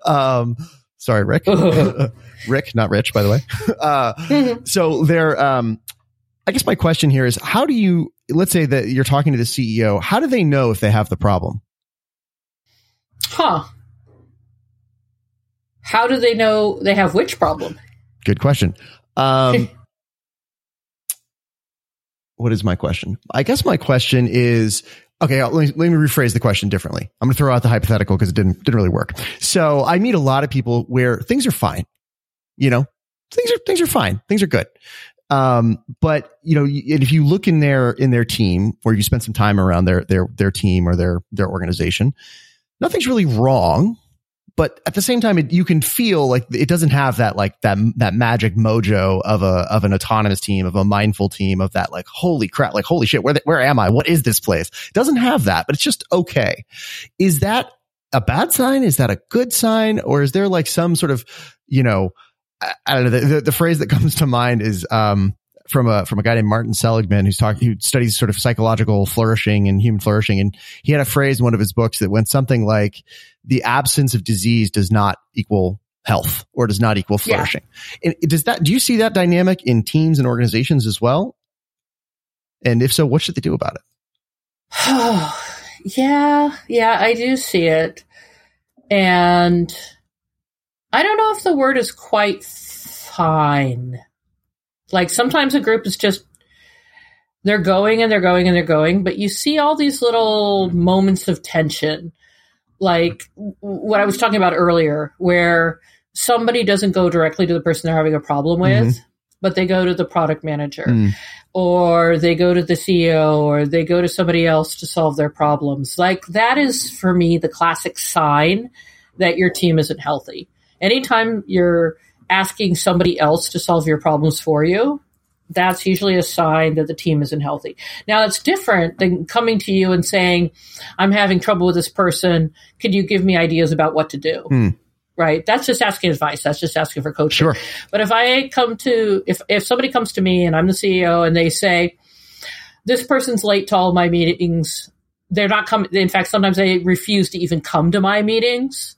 Um, sorry, Rick, Rick, not Rich, by the way. Uh, so they're, um, I guess my question here is how do you, let's say that you're talking to the CEO, how do they know if they have the problem? Huh. How do they know they have which problem? Good question. Um, what is my question? I guess my question is okay. Let me, let me rephrase the question differently. I'm going to throw out the hypothetical because it didn't didn't really work. So I meet a lot of people where things are fine. You know, things are things are fine. Things are good. Um, but you know, if you look in their in their team, or you spend some time around their their their team or their their organization, nothing's really wrong but at the same time, it, you can feel like it doesn't have that like that that magic mojo of a of an autonomous team, of a mindful team, of that like holy crap, like holy shit, where the, where am I? What is this place? It doesn't have that, but it's just okay. Is that a bad sign? Is that a good sign, or is there like some sort of you know I, I don't know the, the, the phrase that comes to mind is um from a from a guy named Martin Seligman who's talking who studies sort of psychological flourishing and human flourishing, and he had a phrase in one of his books that went something like, "The absence of disease does not equal health or does not equal flourishing." Yeah. And does that do you see that dynamic in teams and organizations as well? And if so, what should they do about it? Oh, yeah, yeah, I do see it, and I don't know if the word is quite fine like sometimes a group is just they're going and they're going and they're going, but you see all these little moments of tension. Like what I was talking about earlier, where somebody doesn't go directly to the person they're having a problem with, mm-hmm. but they go to the product manager mm. or they go to the CEO or they go to somebody else to solve their problems. Like that is for me the classic sign that your team isn't healthy. Anytime you're asking somebody else to solve your problems for you, that's usually a sign that the team isn't healthy. Now, it's different than coming to you and saying, I'm having trouble with this person. Could you give me ideas about what to do? Hmm. Right. That's just asking advice. That's just asking for coaching. Sure. But if I come to, if, if somebody comes to me and I'm the CEO and they say, this person's late to all my meetings, they're not coming. In fact, sometimes they refuse to even come to my meetings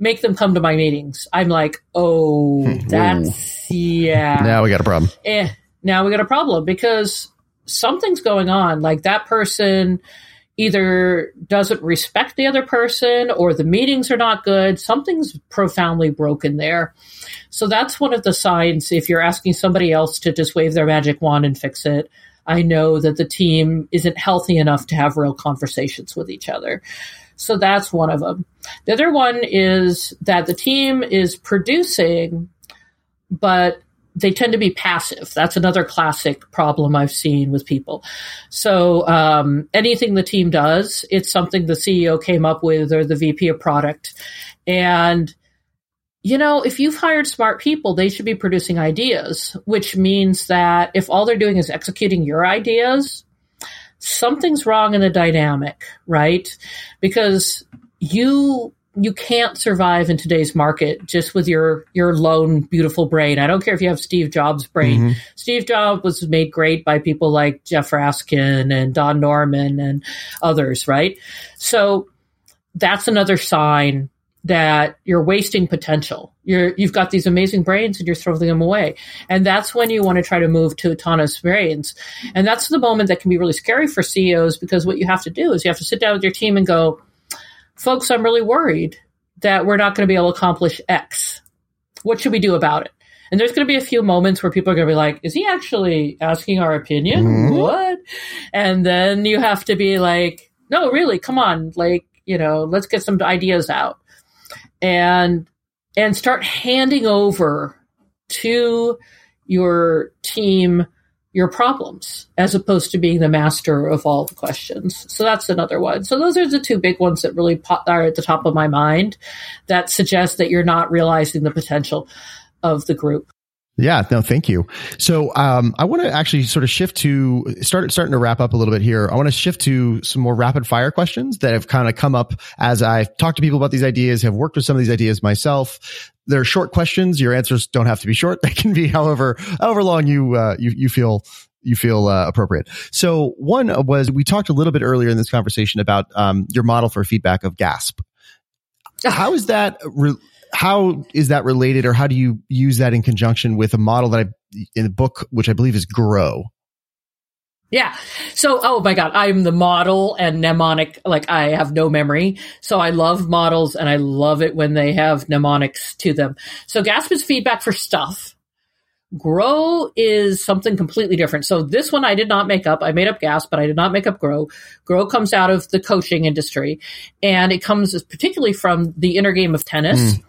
make them come to my meetings. I'm like, oh, that's yeah. Now we got a problem. Eh, now we got a problem because something's going on. Like that person either doesn't respect the other person or the meetings are not good. Something's profoundly broken there. So that's one of the signs if you're asking somebody else to just wave their magic wand and fix it. I know that the team isn't healthy enough to have real conversations with each other. So that's one of them. The other one is that the team is producing, but they tend to be passive. That's another classic problem I've seen with people. So um, anything the team does, it's something the CEO came up with or the VP of product. And, you know, if you've hired smart people, they should be producing ideas, which means that if all they're doing is executing your ideas, something's wrong in the dynamic, right? Because you you can't survive in today's market just with your your lone beautiful brain. I don't care if you have Steve Jobs' brain. Mm-hmm. Steve Jobs was made great by people like Jeff Raskin and Don Norman and others, right? So that's another sign that you're wasting potential. You're you've got these amazing brains and you're throwing them away. And that's when you want to try to move to autonomous brains. And that's the moment that can be really scary for CEOs because what you have to do is you have to sit down with your team and go, folks, I'm really worried that we're not going to be able to accomplish X. What should we do about it? And there's going to be a few moments where people are going to be like, is he actually asking our opinion? Mm-hmm. What? And then you have to be like, no, really, come on. Like, you know, let's get some ideas out and, and start handing over to your team your problems as opposed to being the master of all the questions. So that's another one. So those are the two big ones that really are at the top of my mind that suggest that you're not realizing the potential of the group. Yeah, no, thank you. So, um, I want to actually sort of shift to start starting to wrap up a little bit here. I want to shift to some more rapid fire questions that have kind of come up as I've talked to people about these ideas, have worked with some of these ideas myself. They're short questions. Your answers don't have to be short. They can be however however long you uh, you you feel you feel uh, appropriate. So one was we talked a little bit earlier in this conversation about um, your model for feedback of GASP. How is that? Re- how is that related, or how do you use that in conjunction with a model that I in the book, which I believe is Grow? Yeah. So, oh my God, I'm the model and mnemonic. Like I have no memory. So I love models and I love it when they have mnemonics to them. So GASP is feedback for stuff. Grow is something completely different. So this one I did not make up. I made up GASP, but I did not make up Grow. Grow comes out of the coaching industry and it comes particularly from the inner game of tennis. Mm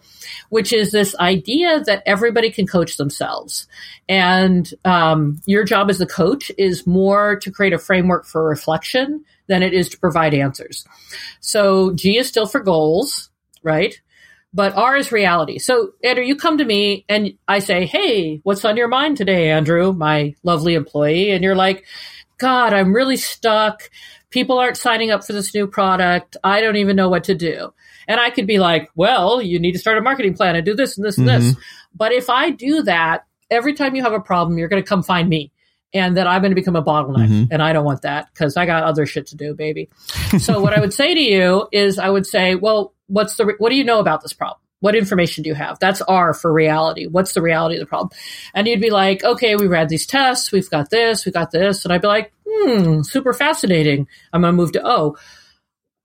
which is this idea that everybody can coach themselves. And um, your job as the coach is more to create a framework for reflection than it is to provide answers. So G is still for goals, right? But R is reality. So, Andrew, you come to me and I say, Hey, what's on your mind today, Andrew, my lovely employee? And you're like, God, I'm really stuck. People aren't signing up for this new product. I don't even know what to do. And I could be like, well, you need to start a marketing plan and do this and this and mm-hmm. this. But if I do that, every time you have a problem, you're going to come find me and that I'm going to become a bottleneck. Mm-hmm. And I don't want that because I got other shit to do, baby. so what I would say to you is I would say, well, what's the, what do you know about this problem? What information do you have? That's R for reality. What's the reality of the problem? And you'd be like, okay, we read these tests. We've got this. We got this. And I'd be like, hmm, super fascinating. I'm going to move to O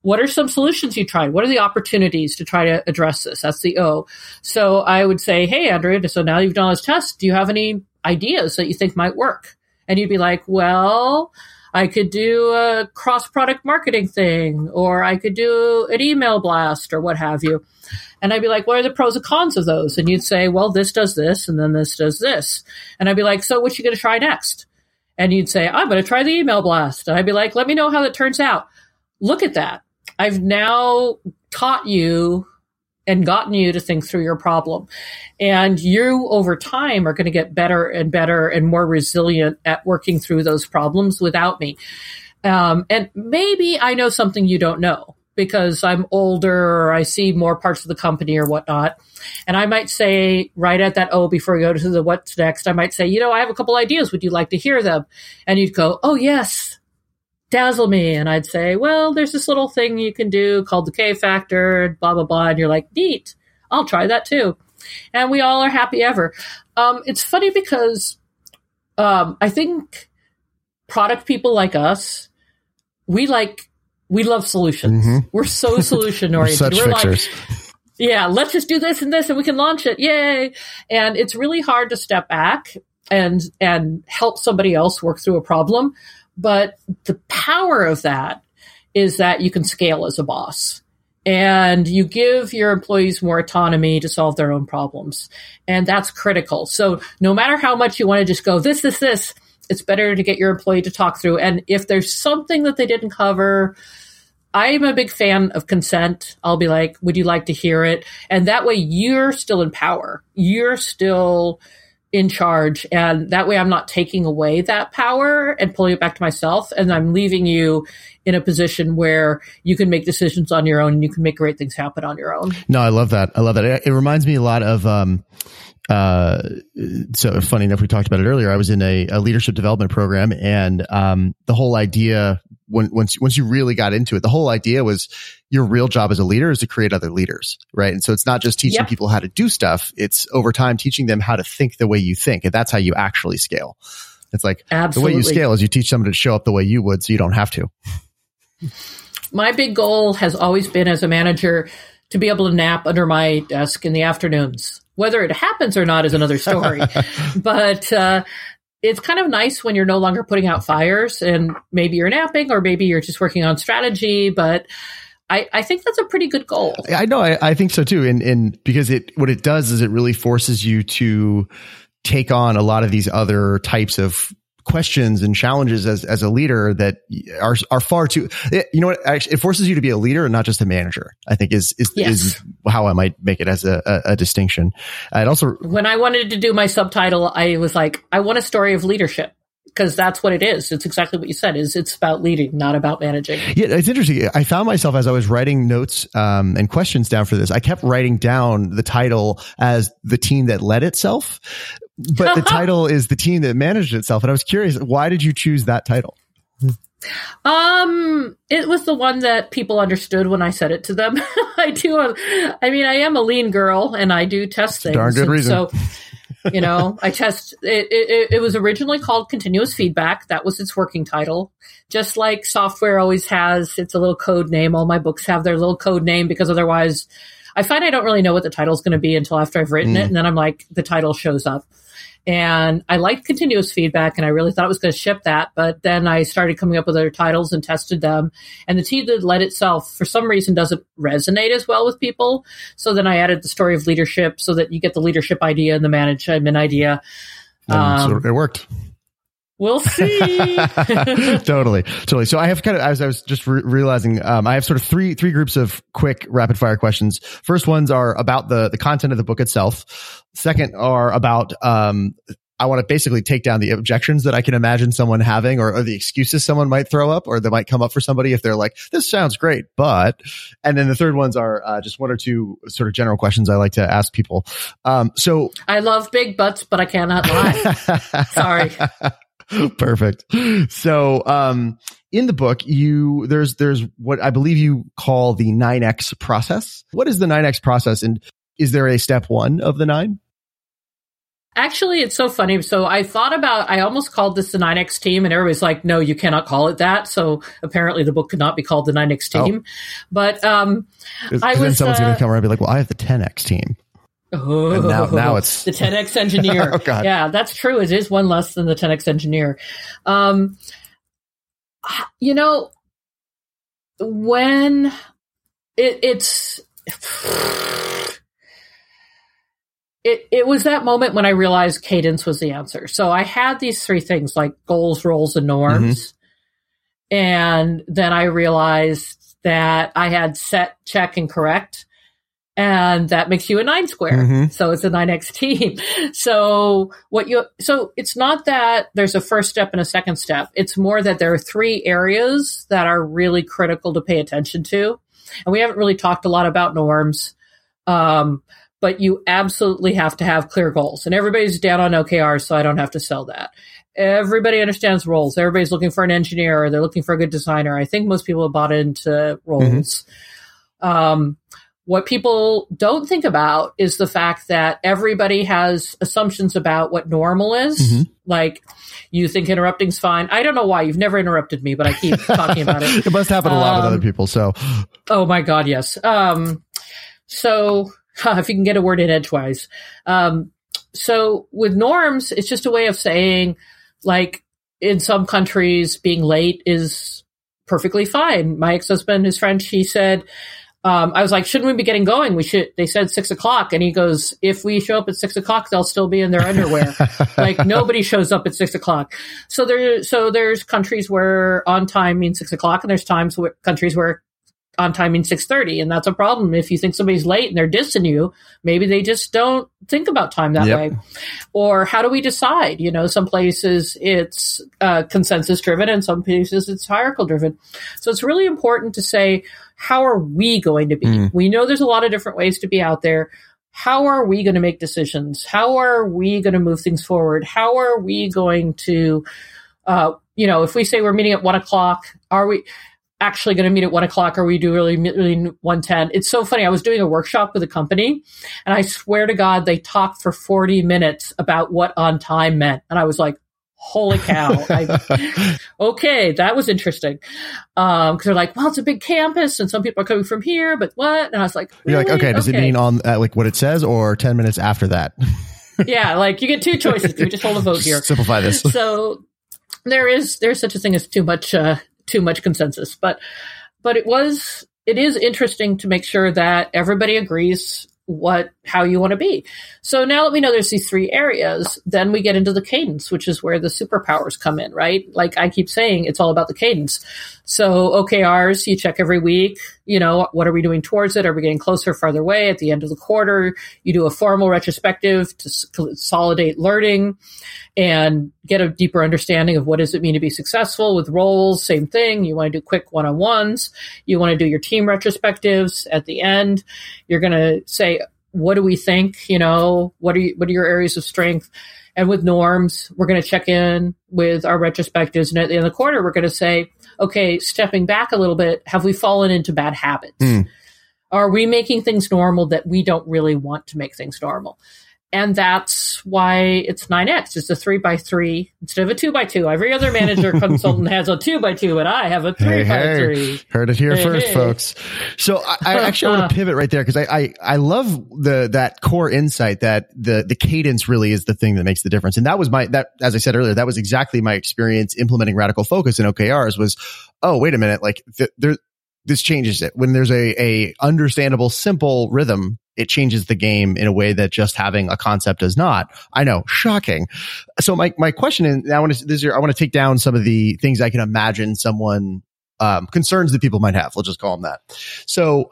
what are some solutions you tried? What are the opportunities to try to address this? That's the O. So I would say, hey, Andrew, so now you've done this test. Do you have any ideas that you think might work? And you'd be like, well, I could do a cross product marketing thing, or I could do an email blast, or what have you. And I'd be like, what are the pros and cons of those? And you'd say, well, this does this, and then this does this. And I'd be like, so what you going to try next? And you'd say, I'm going to try the email blast. And I'd be like, let me know how that turns out. Look at that. I've now taught you and gotten you to think through your problem. And you over time are going to get better and better and more resilient at working through those problems without me. Um, and maybe I know something you don't know because I'm older or I see more parts of the company or whatnot. And I might say right at that, oh, before we go to the what's next, I might say, you know, I have a couple ideas. Would you like to hear them? And you'd go, oh, yes dazzle me. And I'd say, well, there's this little thing you can do called the K factor, blah, blah, blah. And you're like, neat. I'll try that too. And we all are happy ever. Um, it's funny because um, I think product people like us, we like we love solutions. Mhm. We're so solution We're oriented. We're like, yeah, let's just do this and this and we can launch it. Yay. And it's really hard to step back and, and help somebody else work through a problem. But the power of that is that you can scale as a boss and you give your employees more autonomy to solve their own problems. And that's critical. So no matter how much you want to just go, this, this, this, it's better to get your employee to talk through. And if there's something that they didn't cover, I'm a big fan of consent. I'll be like, would you like to hear it? And that way you're still in power. You're still in charge. And that way I'm not taking away that power and pulling it back to myself. And I'm leaving you in a position where you can make decisions on your own and you can make great things happen on your own. No, I love that. I love that. It, it reminds me a lot of, um, uh, so funny enough, we talked about it earlier. I was in a, a leadership development program and, um, the whole idea when, once, once you really got into it, the whole idea was your real job as a leader is to create other leaders, right? And so it's not just teaching Yep. people how to do stuff. It's over time teaching them how to think the way you think. And that's how you actually scale. It's like Absolutely. the way you scale is you teach someone to show up the way you would so you don't have to. my big goal has always been as a manager to be able to nap under my desk in the afternoons. Whether it happens or not is another story. but uh, it's kind of nice when you're no longer putting out fires and maybe you're napping or maybe you're just working on strategy. But I, I think that's a pretty good goal. I know. I, I think so too. And, and because it, what it does is it really forces you to take on a lot of these other types of questions and challenges as, as a leader that are, are far too, it- you know what? Actually, it forces you to be a leader and not just a manager, I think is, is, Yes. is how I might make it as a, a, a distinction. Uh, It also, When I wanted to do my subtitle, I was like, I want a story of leadership because that's what it is. It's exactly what you said. Is it's about leading, not about managing. Yeah, it's interesting. I found myself as I was writing notes um, and questions down for this. I kept writing down the title as the team that led itself, but the title is the team that managed itself. And I was curious, why did you choose that title? Um, it was the one that people understood when I said it to them. I do. I mean, I am a lean girl, and I do test things. darn good reason. So, you know, I test. It, it, it was originally called continuous feedback. That was its working title. Just like software always has its a little code name. All my books have their little code name because otherwise, I find I don't really know what the title's going to be until after I've written Mm. it, and then I'm like, the title shows up. And I liked continuous feedback and I really thought it was going to ship that. But then I started coming up with other titles and tested them. And the team that led itself, for some reason, doesn't resonate as well with people. So then I added the story of leadership so that you get the leadership idea and the management idea. And Um, so it worked. We'll see. totally, totally. So I have kind of, as I was just re- realizing, um, I have sort of three three groups of quick rapid fire questions. First ones are about the the content of the book itself. Second are about um, I want to basically take down the objections that I can imagine someone having, or, or the excuses someone might throw up, or that might come up for somebody if they're like, "This sounds great," but. And then the third ones are uh, just one or two sort of general questions I like to ask people. Um, so I love big butts, but I cannot lie. Sorry. Perfect. So, um, in the book, you, there's, there's what I believe you call the 9X process. What is the 9X process? And is there a step one of the nine? Actually, it's so funny. So I thought about, I almost called this the 9X team, and everybody's like, no, you cannot call it that. So apparently the book could not be called the 9X Oh. team. But, um, I then was, someone's going uh, to come around and be like, well, I have the 10X team. Oh, And now- now it's- the 10X engineer. Oh, God. Yeah, that's true. It is one less than the 10X engineer. Um, you know, when it, it's, it, it was that moment when I realized cadence was the answer. So I had these three things like goals, roles, and norms. And then I realized that I had set, check, and correct. And that makes you a nine square. Mhm. So it's a 9X team. So what you, so it's not that there's a first step and a second step. It's more that there are three areas that are really critical to pay attention to. And we haven't really talked a lot about norms. Um, but you absolutely have to have clear goals. And everybody's down on OKRs, so I don't have to sell that. Everybody understands roles. Everybody's looking for an engineer or they're looking for a good designer. I think most people have bought into roles. Um, what people don't think about is the fact that everybody has assumptions about what normal is. Mm-hmm. Like, you think interrupting's fine. I don't know why. You've never interrupted me, but I keep talking about it. it must happen a lot um, with other um, people. So, oh my God, yes. Um, so, if you can get a word in edgewise. Um, so, with norms, it's just a way of saying, like, in some countries, being late is perfectly fine. My ex husband, is French. he said, um, I was like, shouldn't we be getting going? We should. They said six o'clock, and he goes, if we show up at six o'clock, they'll still be in their underwear. like nobody shows up at six o'clock. So there, so there's countries where on time means six o'clock, and there's times where countries where on time means 6.30 and that's a problem if you think somebody's late and they're dissing you maybe they just don't think about time that yep. way or how do we decide you know some places it's uh, consensus driven and some places it's hierarchical driven so it's really important to say how are we going to be? Mm. We know there's a lot of different ways to be out there. How are we going to make decisions? How are we going to move things forward? How are we going to, uh, you know, if we say we're meeting at one o'clock, are we actually going to meet at one o'clock? Are we do really, really one ten? It's so funny. I was doing a workshop with a company, and I swear to God, they talked for forty minutes about what on time meant, and I was like, holy cow. I, okay, that was interesting. Um, cause they're like, well, it's a big campus and some people are coming from here, but what? And I was like, really? you're like, okay, does okay. it mean on uh, like what it says or 10 minutes after that? yeah. Like you get two choices. We just hold a vote here? Simplify this. So there is, there's such a thing as too much, uh, too much consensus, but, but it was, it is interesting to make sure that everybody agrees what how you want to be. So now that we know there's these three areas, then we get into the cadence, which is where the superpowers come in, right? Like I keep saying, it's all about the cadence. So OKRs, you check every week, you know, what are we doing towards it? Are we getting closer, farther away at the end of the quarter? You do a formal retrospective to consolidate learning and get a deeper understanding of what does it mean to be successful with roles. Same thing. You want to do quick one-on-ones. You want to do your team retrospectives at the end. You're going to say, what do we think? You know, what are you, what are your areas of strength? And with norms, we're going to check in with our retrospectives. And at the end of the quarter, we're going to say, okay, stepping back a little bit, have we fallen into bad habits? Mm. Are we making things normal that we don't really want to make things normal? And that's why it's 9X. It's a three by three instead of a two by two. Every other manager consultant has a two by two, and I have a three hey, by hey. three. Heard it here hey, first, folks. So I, I actually want to pivot right there because I, I, I love the, that core insight that the, the cadence really is the thing that makes the difference. And that was my, that, as I said earlier, that was exactly my experience implementing radical focus in OKRs was, oh, wait a minute. Like th- there, this changes it when there's a, a understandable, simple rhythm it changes the game in a way that just having a concept does not. I know, shocking. So my, my question is, I want to, this year, I want to take down some of the things I can imagine someone, um, concerns that people might have. Let's just call them that. So,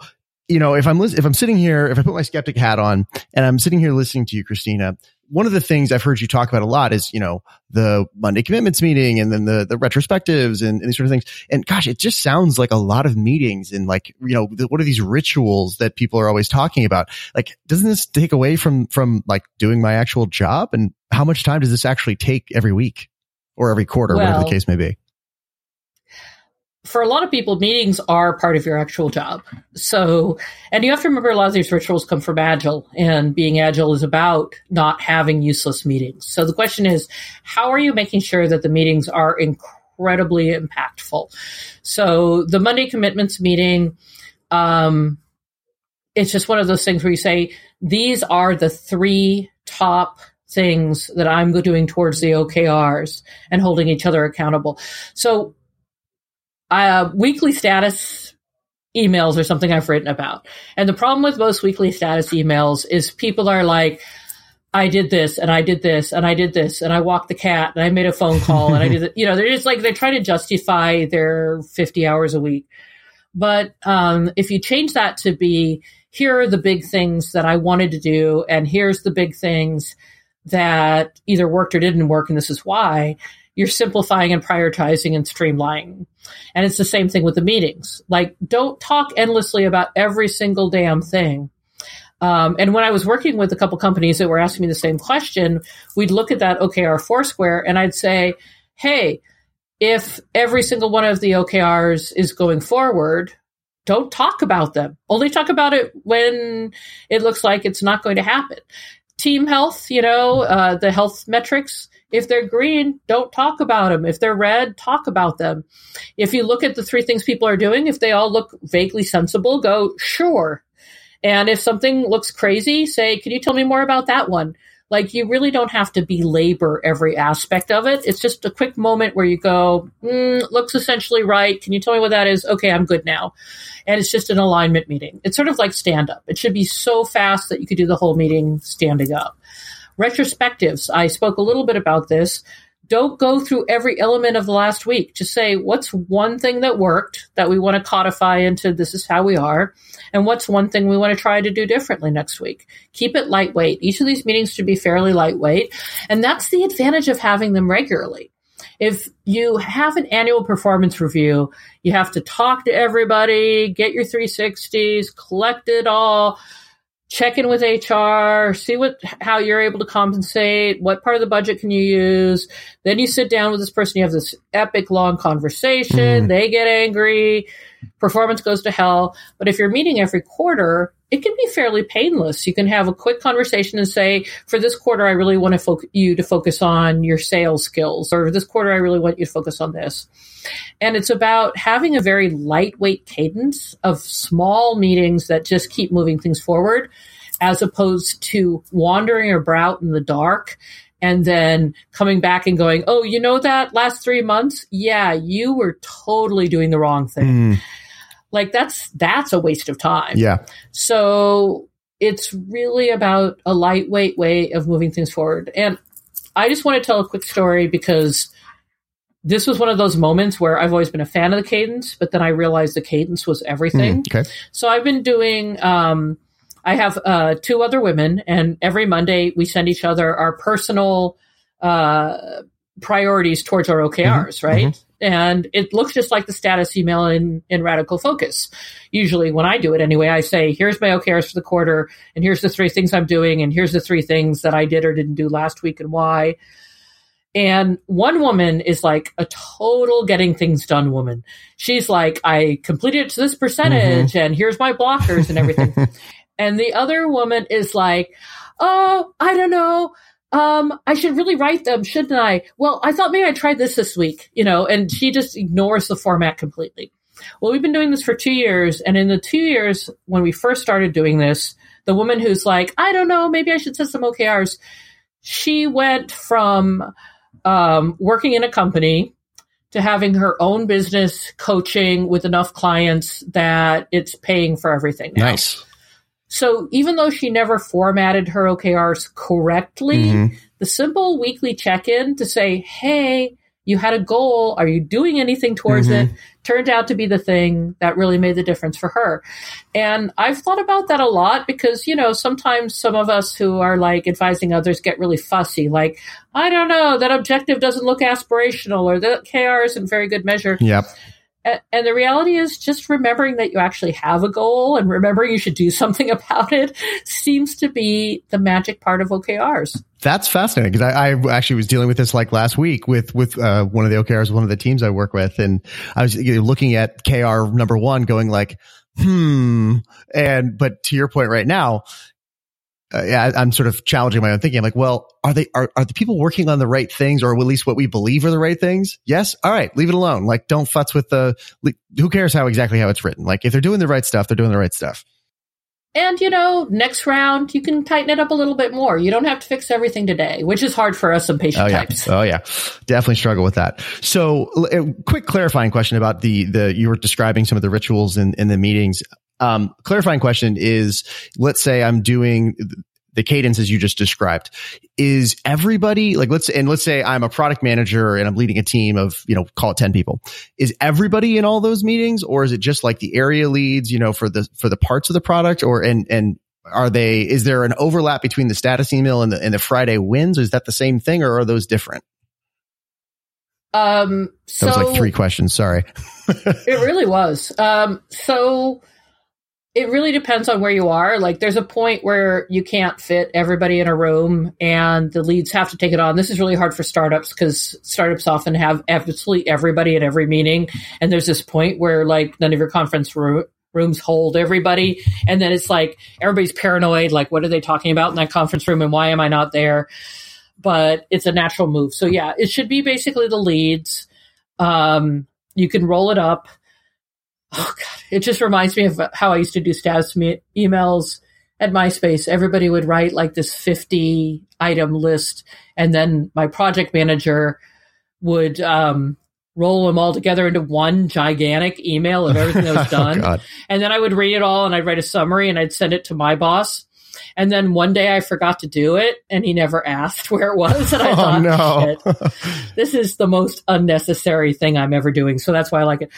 you know, if I'm, if I'm sitting here, if I put my skeptic hat on and I'm sitting here listening to you, Christina, one of the things I've heard you talk about a lot is, you know, the Monday commitments meeting and then the, the retrospectives and, and these sort of things. And gosh, it just sounds like a lot of meetings and like, you know, the, what are these rituals that people are always talking about? Like, doesn't this take away from, from like doing my actual job? And how much time does this actually take every week or every quarter, well, whatever the case may be? For a lot of people, meetings are part of your actual job. So, and you have to remember a lot of these rituals come from Agile, and being Agile is about not having useless meetings. So the question is, how are you making sure that the meetings are incredibly impactful? So the Monday commitments meeting, um, it's just one of those things where you say, these are the three top things that I'm doing towards the OKRs and holding each other accountable. So uh, weekly status emails are something I've written about. And the problem with most weekly status emails is people are like, I did this and I did this and I did this and I walked the cat and I made a phone call and I did it. You know, they're just like, they're trying to justify their 50 hours a week. But um, if you change that to be, here are the big things that I wanted to do and here's the big things that either worked or didn't work and this is why, you're simplifying and prioritizing and streamlining. And it's the same thing with the meetings. Like, don't talk endlessly about every single damn thing. Um, and when I was working with a couple companies that were asking me the same question, we'd look at that OKR Foursquare and I'd say, hey, if every single one of the OKRs is going forward, don't talk about them. Only talk about it when it looks like it's not going to happen. Team health, you know, uh, the health metrics, if they're green, don't talk about them. If they're red, talk about them. If you look at the three things people are doing, if they all look vaguely sensible, go, sure. And if something looks crazy, say, can you tell me more about that one? Like you really don't have to belabor every aspect of it. It's just a quick moment where you go, mm, looks essentially right. Can you tell me what that is? Okay, I'm good now. And it's just an alignment meeting. It's sort of like stand up. It should be so fast that you could do the whole meeting standing up. Retrospectives. I spoke a little bit about this don't go through every element of the last week. Just say, what's one thing that worked that we want to codify into this is how we are? And what's one thing we want to try to do differently next week? Keep it lightweight. Each of these meetings should be fairly lightweight. And that's the advantage of having them regularly. If you have an annual performance review, you have to talk to everybody, get your 360s, collect it all, check in with HR, see what how you're able to compensate, what part of the budget can you use. Then you sit down with this person, you have this epic long conversation, mm. they get angry, performance goes to hell. But if you're meeting every quarter, it can be fairly painless. You can have a quick conversation and say, for this quarter, I really want to fo- you to focus on your sales skills, or this quarter, I really want you to focus on this. And it's about having a very lightweight cadence of small meetings that just keep moving things forward, as opposed to wandering about in the dark and then coming back and going, oh, you know that last three months? Yeah, you were totally doing the wrong thing. Mm like that's that's a waste of time. Yeah. So it's really about a lightweight way of moving things forward. And I just want to tell a quick story because this was one of those moments where I've always been a fan of the cadence, but then I realized the cadence was everything. Mm, okay. So I've been doing. Um, I have uh, two other women, and every Monday we send each other our personal uh, priorities towards our OKRs, mm-hmm, right? Mm-hmm and it looks just like the status email in, in Radical Focus. Usually, when I do it anyway, I say, here's my OKRs for the quarter, and here's the three things I'm doing, and here's the three things that I did or didn't do last week and why. And one woman is like a total getting things done woman. She's like, I completed it to this percentage, mm-hmm. and here's my blockers and everything. and the other woman is like, oh, I don't know um, I should really write them, shouldn't I? Well, I thought maybe I tried this this week, you know, and she just ignores the format completely. Well, we've been doing this for two years, and in the two years when we first started doing this, the woman who's like, I don't know, maybe I should set some OKRs, she went from um, working in a company to having her own business coaching with enough clients that it's paying for everything. Now. Nice. So even though she never formatted her OKRs correctly, mm-hmm. the simple weekly check in to say, hey, you had a goal. Are you doing anything towards mm-hmm. it? Turned out to be the thing that really made the difference for her. And I've thought about that a lot because, you know, sometimes some of us who are like advising others get really fussy. Like, I don't know, that objective doesn't look aspirational or that KR isn't very good measure. Yep. And the reality is just remembering that you actually have a goal and remembering you should do something about it seems to be the magic part of OKRs. That's fascinating because I, I, actually was dealing with this like last week with with uh, one of the OKRs, one of the teams I work with, and I was you know, looking at KR number one, going like, hmm, and but to your point right now, uh, yeah, I'm sort of challenging my own thinking. I'm like, well, are they are are the people working on the right things, or at least what we believe are the right things? Yes. All right, leave it alone. Like, don't futz with the. Who cares how exactly how it's written? Like, if they're doing the right stuff, they're doing the right stuff. And you know, next round you can tighten it up a little bit more. You don't have to fix everything today, which is hard for us impatient oh, yeah. types. Oh yeah, definitely struggle with that. So, a quick clarifying question about the the you were describing some of the rituals in in the meetings. Um, clarifying question is, let's say I'm doing the cadence as you just described. Is everybody like let's and let's say I'm a product manager and I'm leading a team of you know call it ten people. Is everybody in all those meetings, or is it just like the area leads you know for the for the parts of the product, or and and are they is there an overlap between the status email and the and the Friday wins? Is that the same thing, or are those different? Um, so that was like three questions. Sorry. it really was. Um, so it really depends on where you are. Like there's a point where you can't fit everybody in a room and the leads have to take it on. This is really hard for startups because startups often have absolutely everybody at every meeting. And there's this point where like none of your conference room rooms hold everybody. And then it's like everybody's paranoid. Like, what are they talking about in that conference room and why am I not there? But it's a natural move. So yeah, it should be basically the leads. Um, you can roll it up. Oh God, it just reminds me of how I used to do status me- emails at MySpace. Everybody would write like this 50 item list and then my project manager would, um, roll them all together into one gigantic email of everything that was oh, done. oh, and then I would read it all and I'd write a summary and I'd send it to my boss. And then one day I forgot to do it and he never asked where it was. And I oh, thought, no. this is the most unnecessary thing I'm ever doing. So that's why I like it.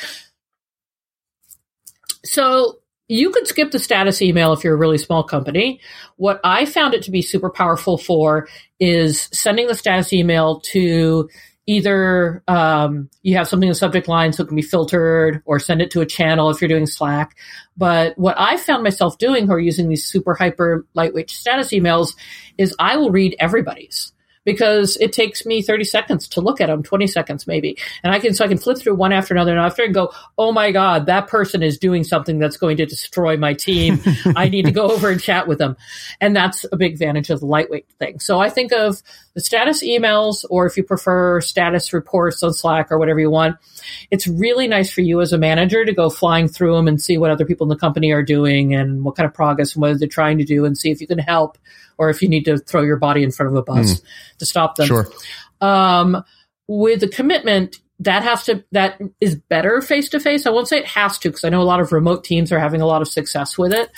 So you could skip the status email if you're a really small company. What I found it to be super powerful for is sending the status email to either um, you have something in the subject line so it can be filtered or send it to a channel if you're doing Slack. But what I found myself doing who are using these super hyper lightweight status emails is I will read everybody's because it takes me 30 seconds to look at them, 20 seconds maybe. And I can, so I can flip through one after another and after and go, oh my God, that person is doing something that's going to destroy my team. I need to go over and chat with them. And that's a big advantage of the lightweight thing. So I think of the status emails, or if you prefer status reports on Slack or whatever you want, it's really nice for you as a manager to go flying through them and see what other people in the company are doing and what kind of progress and what they're trying to do and see if you can help or if you need to throw your body in front of a bus mm. to stop them. Sure. Um, with the commitment, that has to that is better face to face. I won't say it has to because I know a lot of remote teams are having a lot of success with it,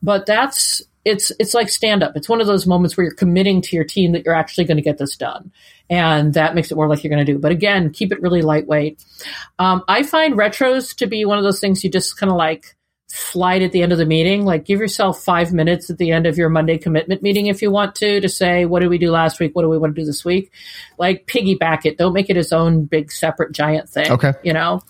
but that's it's it's like stand up. It's one of those moments where you're committing to your team that you're actually going to get this done, and that makes it more like you're going to do. But again, keep it really lightweight. Um, I find retros to be one of those things you just kind of like slide at the end of the meeting. Like give yourself five minutes at the end of your Monday commitment meeting if you want to, to say, what did we do last week? What do we want to do this week? Like piggyback it. Don't make it its own big separate giant thing. Okay. You know?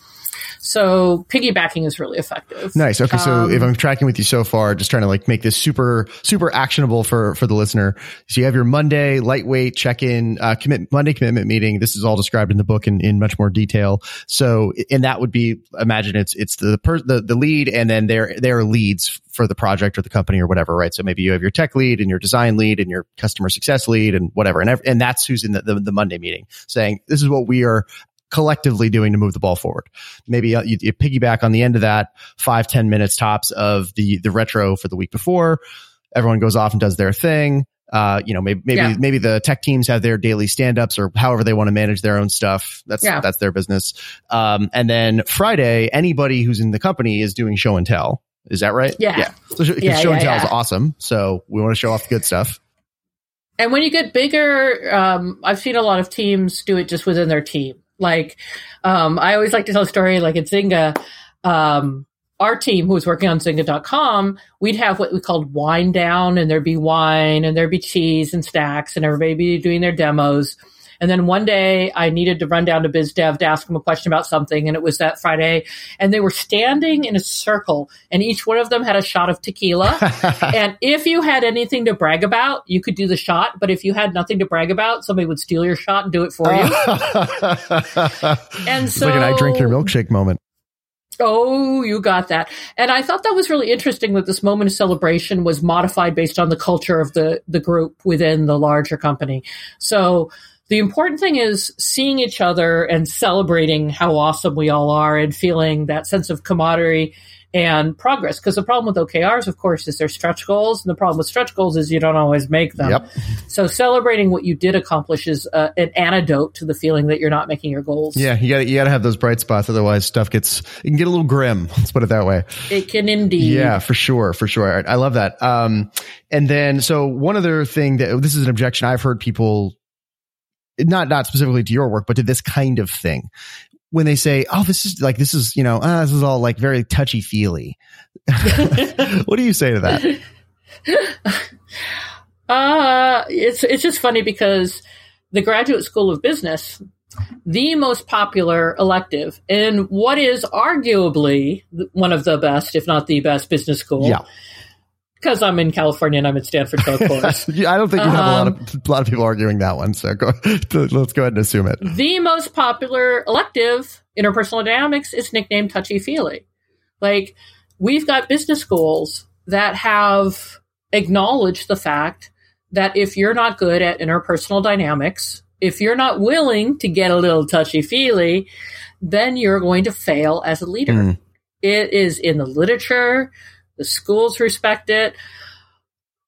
So piggybacking is really effective. Nice. Okay. So um, if I'm tracking with you so far, just trying to like make this super, super actionable for, for the listener. So you have your Monday lightweight check in, uh, commit Monday commitment meeting. This is all described in the book in, in much more detail. So, and that would be, imagine it's, it's the per, the, the lead and then their, their leads for the project or the company or whatever, right? So maybe you have your tech lead and your design lead and your customer success lead and whatever. And, and that's who's in the, the, the Monday meeting saying, this is what we are collectively doing to move the ball forward. Maybe uh, you, you, piggyback on the end of that five ten minutes tops of the, the retro for the week before. Everyone goes off and does their thing. Uh, you know, maybe, maybe, yeah. maybe the tech teams have their daily stand ups or however they want to manage their own stuff. That's, yeah. that's their business. Um, and then Friday, anybody who's in the company is doing show and tell. Is that right? Yeah. Yeah. So yeah, show and tell is awesome. So we want to show off the good stuff. And when you get bigger, um, I've seen a lot of teams do it just within their team. Like, um, I always like to tell a story like at Zynga, um, our team who was working on Zynga.com, we'd have what we called wine down and there'd be wine and there'd be cheese and stacks and everybody be doing their demos. And then one day I needed to run down to biz dev to ask them a question about something. And it was that Friday. And they were standing in a circle and each one of them had a shot of tequila. and if you had anything to brag about, you could do the shot. But if you had nothing to brag about, somebody would steal your shot and do it for you. and so. It's like an I drink your milkshake moment. Oh, you got that. And I thought that was really interesting that this moment of celebration was modified based on the culture of the, the group within the larger company. So the important thing is seeing each other and celebrating how awesome we all are and feeling that sense of camaraderie and progress. Because the problem with OKRs, of course, is they're stretch goals. And the problem with stretch goals is you don't always make them. Yep. So celebrating what you did accomplish is uh, an antidote to the feeling that you're not making your goals. Yeah, you got you got to have those bright spots. Otherwise, stuff gets it can get a little grim. Let's put it that way. It can indeed. Yeah, for sure, for sure. I, I love that. Um, and then so one other thing that this is an objection I've heard people not not specifically to your work, but to this kind of thing. When they say, "Oh, this is like this is you know uh, this is all like very touchy feely," what do you say to that? Uh, it's it's just funny because the Graduate School of Business, the most popular elective in what is arguably one of the best, if not the best, business school. Yeah because I'm in California and I'm at Stanford, so of course. I don't think you have um, a lot of um, a lot of people arguing that one. So go, let's go ahead and assume it. The most popular elective interpersonal dynamics is nicknamed touchy feely. Like we've got business schools that have acknowledged the fact that if you're not good at interpersonal dynamics, if you're not willing to get a little touchy feely, then you're going to fail as a leader. Mm. It is in the literature. The schools respect it.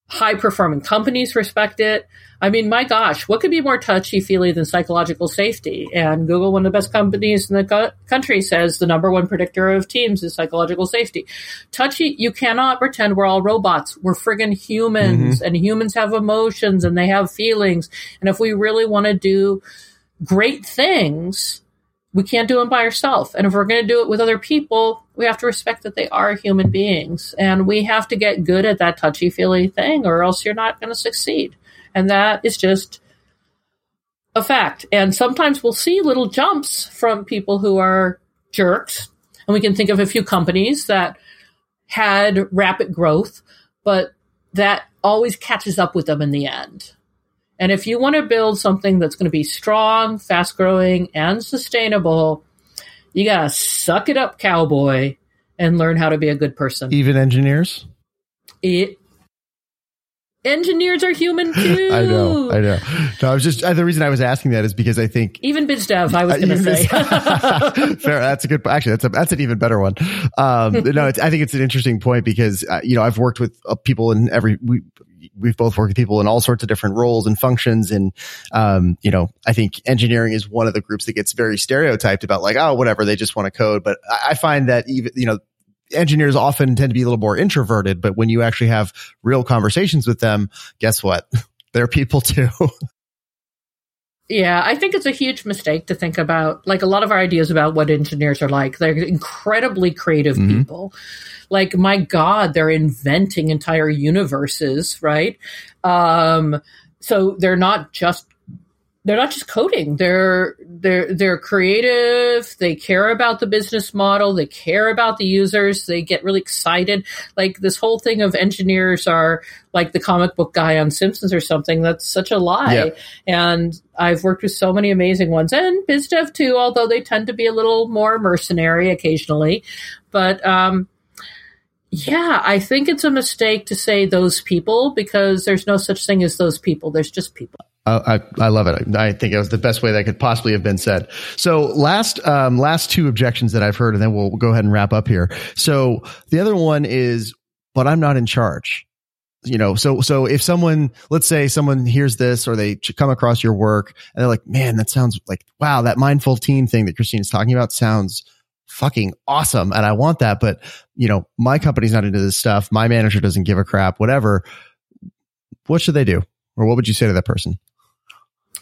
High performing companies respect it. I mean, my gosh, what could be more touchy feely than psychological safety? And Google, one of the best companies in the co- country, says the number one predictor of teams is psychological safety. Touchy, you cannot pretend we're all robots. We're friggin' humans, mm-hmm. and humans have emotions and they have feelings. And if we really want to do great things, we can't do them by ourselves. And if we're going to do it with other people, we have to respect that they are human beings. And we have to get good at that touchy feely thing, or else you're not going to succeed. And that is just a fact. And sometimes we'll see little jumps from people who are jerks. And we can think of a few companies that had rapid growth, but that always catches up with them in the end. And if you want to build something that's going to be strong, fast growing, and sustainable, you got to suck it up, cowboy, and learn how to be a good person. Even engineers? It, engineers are human too. I know, I know. No, I was just uh, the reason I was asking that is because I think even biz dev. I was going to say. Fair. That's a good. Actually, that's a that's an even better one. Um, no, I think it's an interesting point because uh, you know I've worked with uh, people in every we we've both worked with people in all sorts of different roles and functions. And, um, you know, I think engineering is one of the groups that gets very stereotyped about like, oh, whatever, they just want to code. But I find that even, you know, engineers often tend to be a little more introverted, but when you actually have real conversations with them, guess what? They're people too. Yeah, I think it's a huge mistake to think about like a lot of our ideas about what engineers are like. They're incredibly creative mm-hmm. people. Like, my God, they're inventing entire universes, right? Um, so they're not just they're not just coding. They're they're they're creative. They care about the business model. They care about the users. They get really excited. Like this whole thing of engineers are like the comic book guy on Simpsons or something. That's such a lie. Yeah. And I've worked with so many amazing ones and biz dev too, although they tend to be a little more mercenary occasionally. But um, yeah, I think it's a mistake to say those people because there's no such thing as those people. There's just people. I, I love it. I think it was the best way that could possibly have been said. So last, um, last two objections that I've heard, and then we'll, we'll go ahead and wrap up here. So the other one is, but I'm not in charge. You know, so, so if someone, let's say someone hears this or they come across your work and they're like, man, that sounds like, wow, that mindful team thing that Christine is talking about sounds fucking awesome. And I want that. But, you know, my company's not into this stuff. My manager doesn't give a crap, whatever. What should they do? Or what would you say to that person?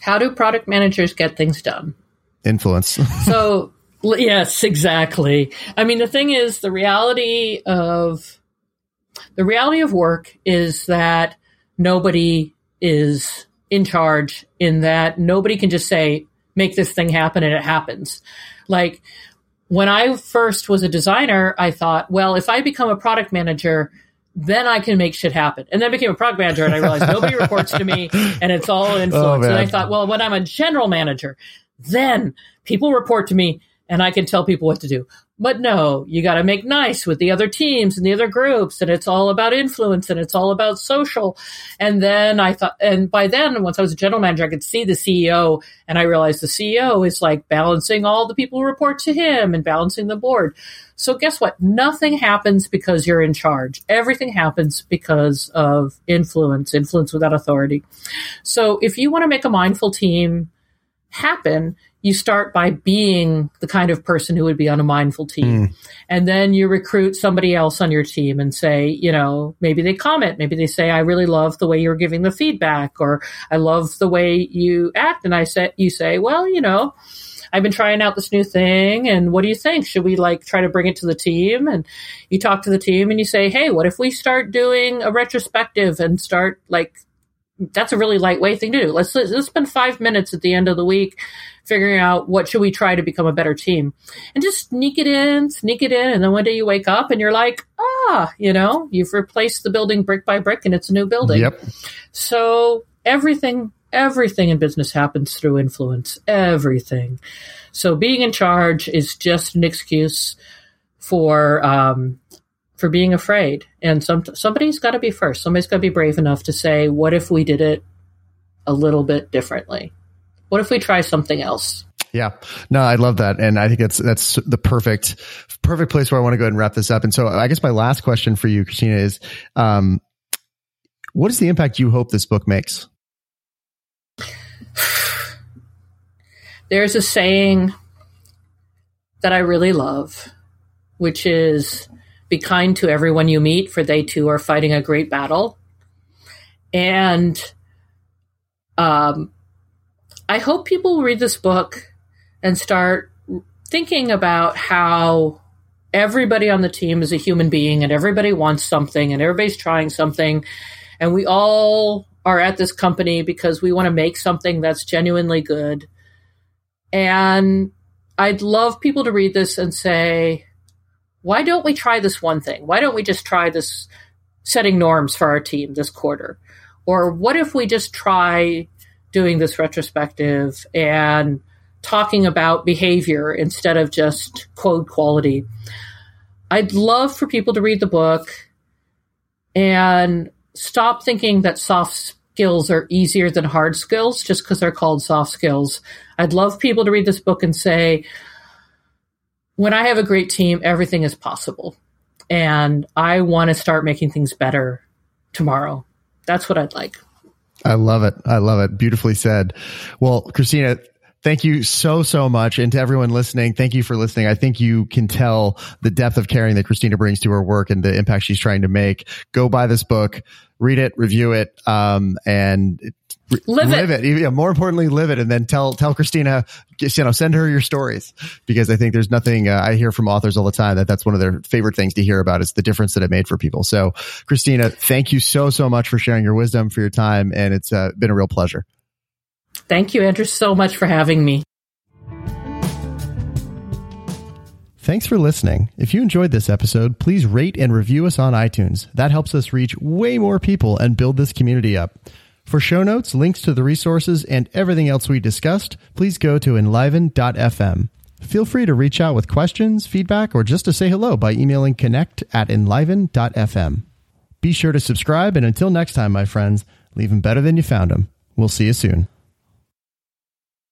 How do product managers get things done? Influence. so, yes, exactly. I mean, the thing is, the reality of the reality of work is that nobody is in charge in that nobody can just say make this thing happen and it happens. Like when I first was a designer, I thought, well, if I become a product manager, then I can make shit happen. And then I became a product manager and I realized nobody reports to me and it's all influence. Oh, and I thought, well, when I'm a general manager, then people report to me and I can tell people what to do. But no, you got to make nice with the other teams and the other groups, and it's all about influence and it's all about social. And then I thought, and by then, once I was a general manager, I could see the CEO, and I realized the CEO is like balancing all the people who report to him and balancing the board. So guess what? Nothing happens because you're in charge. Everything happens because of influence, influence without authority. So if you want to make a mindful team happen, you start by being the kind of person who would be on a mindful team. Mm. And then you recruit somebody else on your team and say, you know, maybe they comment, maybe they say, I really love the way you're giving the feedback, or I love the way you act. And I say, you say, well, you know, I've been trying out this new thing and what do you think? Should we like try to bring it to the team? And you talk to the team and you say, Hey, what if we start doing a retrospective and start like that's a really lightweight thing to do. Let's, let's spend five minutes at the end of the week figuring out what should we try to become a better team and just sneak it in, sneak it in. And then one day you wake up and you're like, ah, you know, you've replaced the building brick by brick and it's a new building. Yep. So everything, everything in business happens through influence. Everything. So being in charge is just an excuse for, um, for being afraid. And some somebody's got to be first. Somebody's got to be brave enough to say, "What if we did it a little bit differently? What if we try something else?" Yeah, no, I love that, and I think that's that's the perfect perfect place where I want to go ahead and wrap this up. And so, I guess my last question for you, Christina, is, um, what is the impact you hope this book makes? There's a saying that I really love, which is be kind to everyone you meet, for they too are fighting a great battle. And um, I hope people read this book and start thinking about how everybody on the team is a human being and everybody wants something and everybody's trying something. And we all are at this company because we want to make something that's genuinely good. And I'd love people to read this and say, why don't we try this one thing? Why don't we just try this setting norms for our team this quarter? Or what if we just try doing this retrospective and talking about behavior instead of just code quality? I'd love for people to read the book and stop thinking that soft skills are easier than hard skills just because they're called soft skills. I'd love people to read this book and say, when I have a great team, everything is possible. And I want to start making things better tomorrow. That's what I'd like. I love it. I love it. Beautifully said. Well, Christina, thank you so, so much. And to everyone listening, thank you for listening. I think you can tell the depth of caring that Christina brings to her work and the impact she's trying to make. Go buy this book, read it, review it, um, and live, live it. it. Yeah, more importantly, live it, and then tell tell Christina, you know, send her your stories because I think there's nothing uh, I hear from authors all the time that that's one of their favorite things to hear about is the difference that it made for people. So, Christina, thank you so so much for sharing your wisdom, for your time, and it's uh, been a real pleasure. Thank you, Andrew, so much for having me. Thanks for listening. If you enjoyed this episode, please rate and review us on iTunes. That helps us reach way more people and build this community up. For show notes, links to the resources, and everything else we discussed, please go to enliven.fm. Feel free to reach out with questions, feedback, or just to say hello by emailing connect at enliven.fm. Be sure to subscribe, and until next time, my friends, leave them better than you found them. We'll see you soon.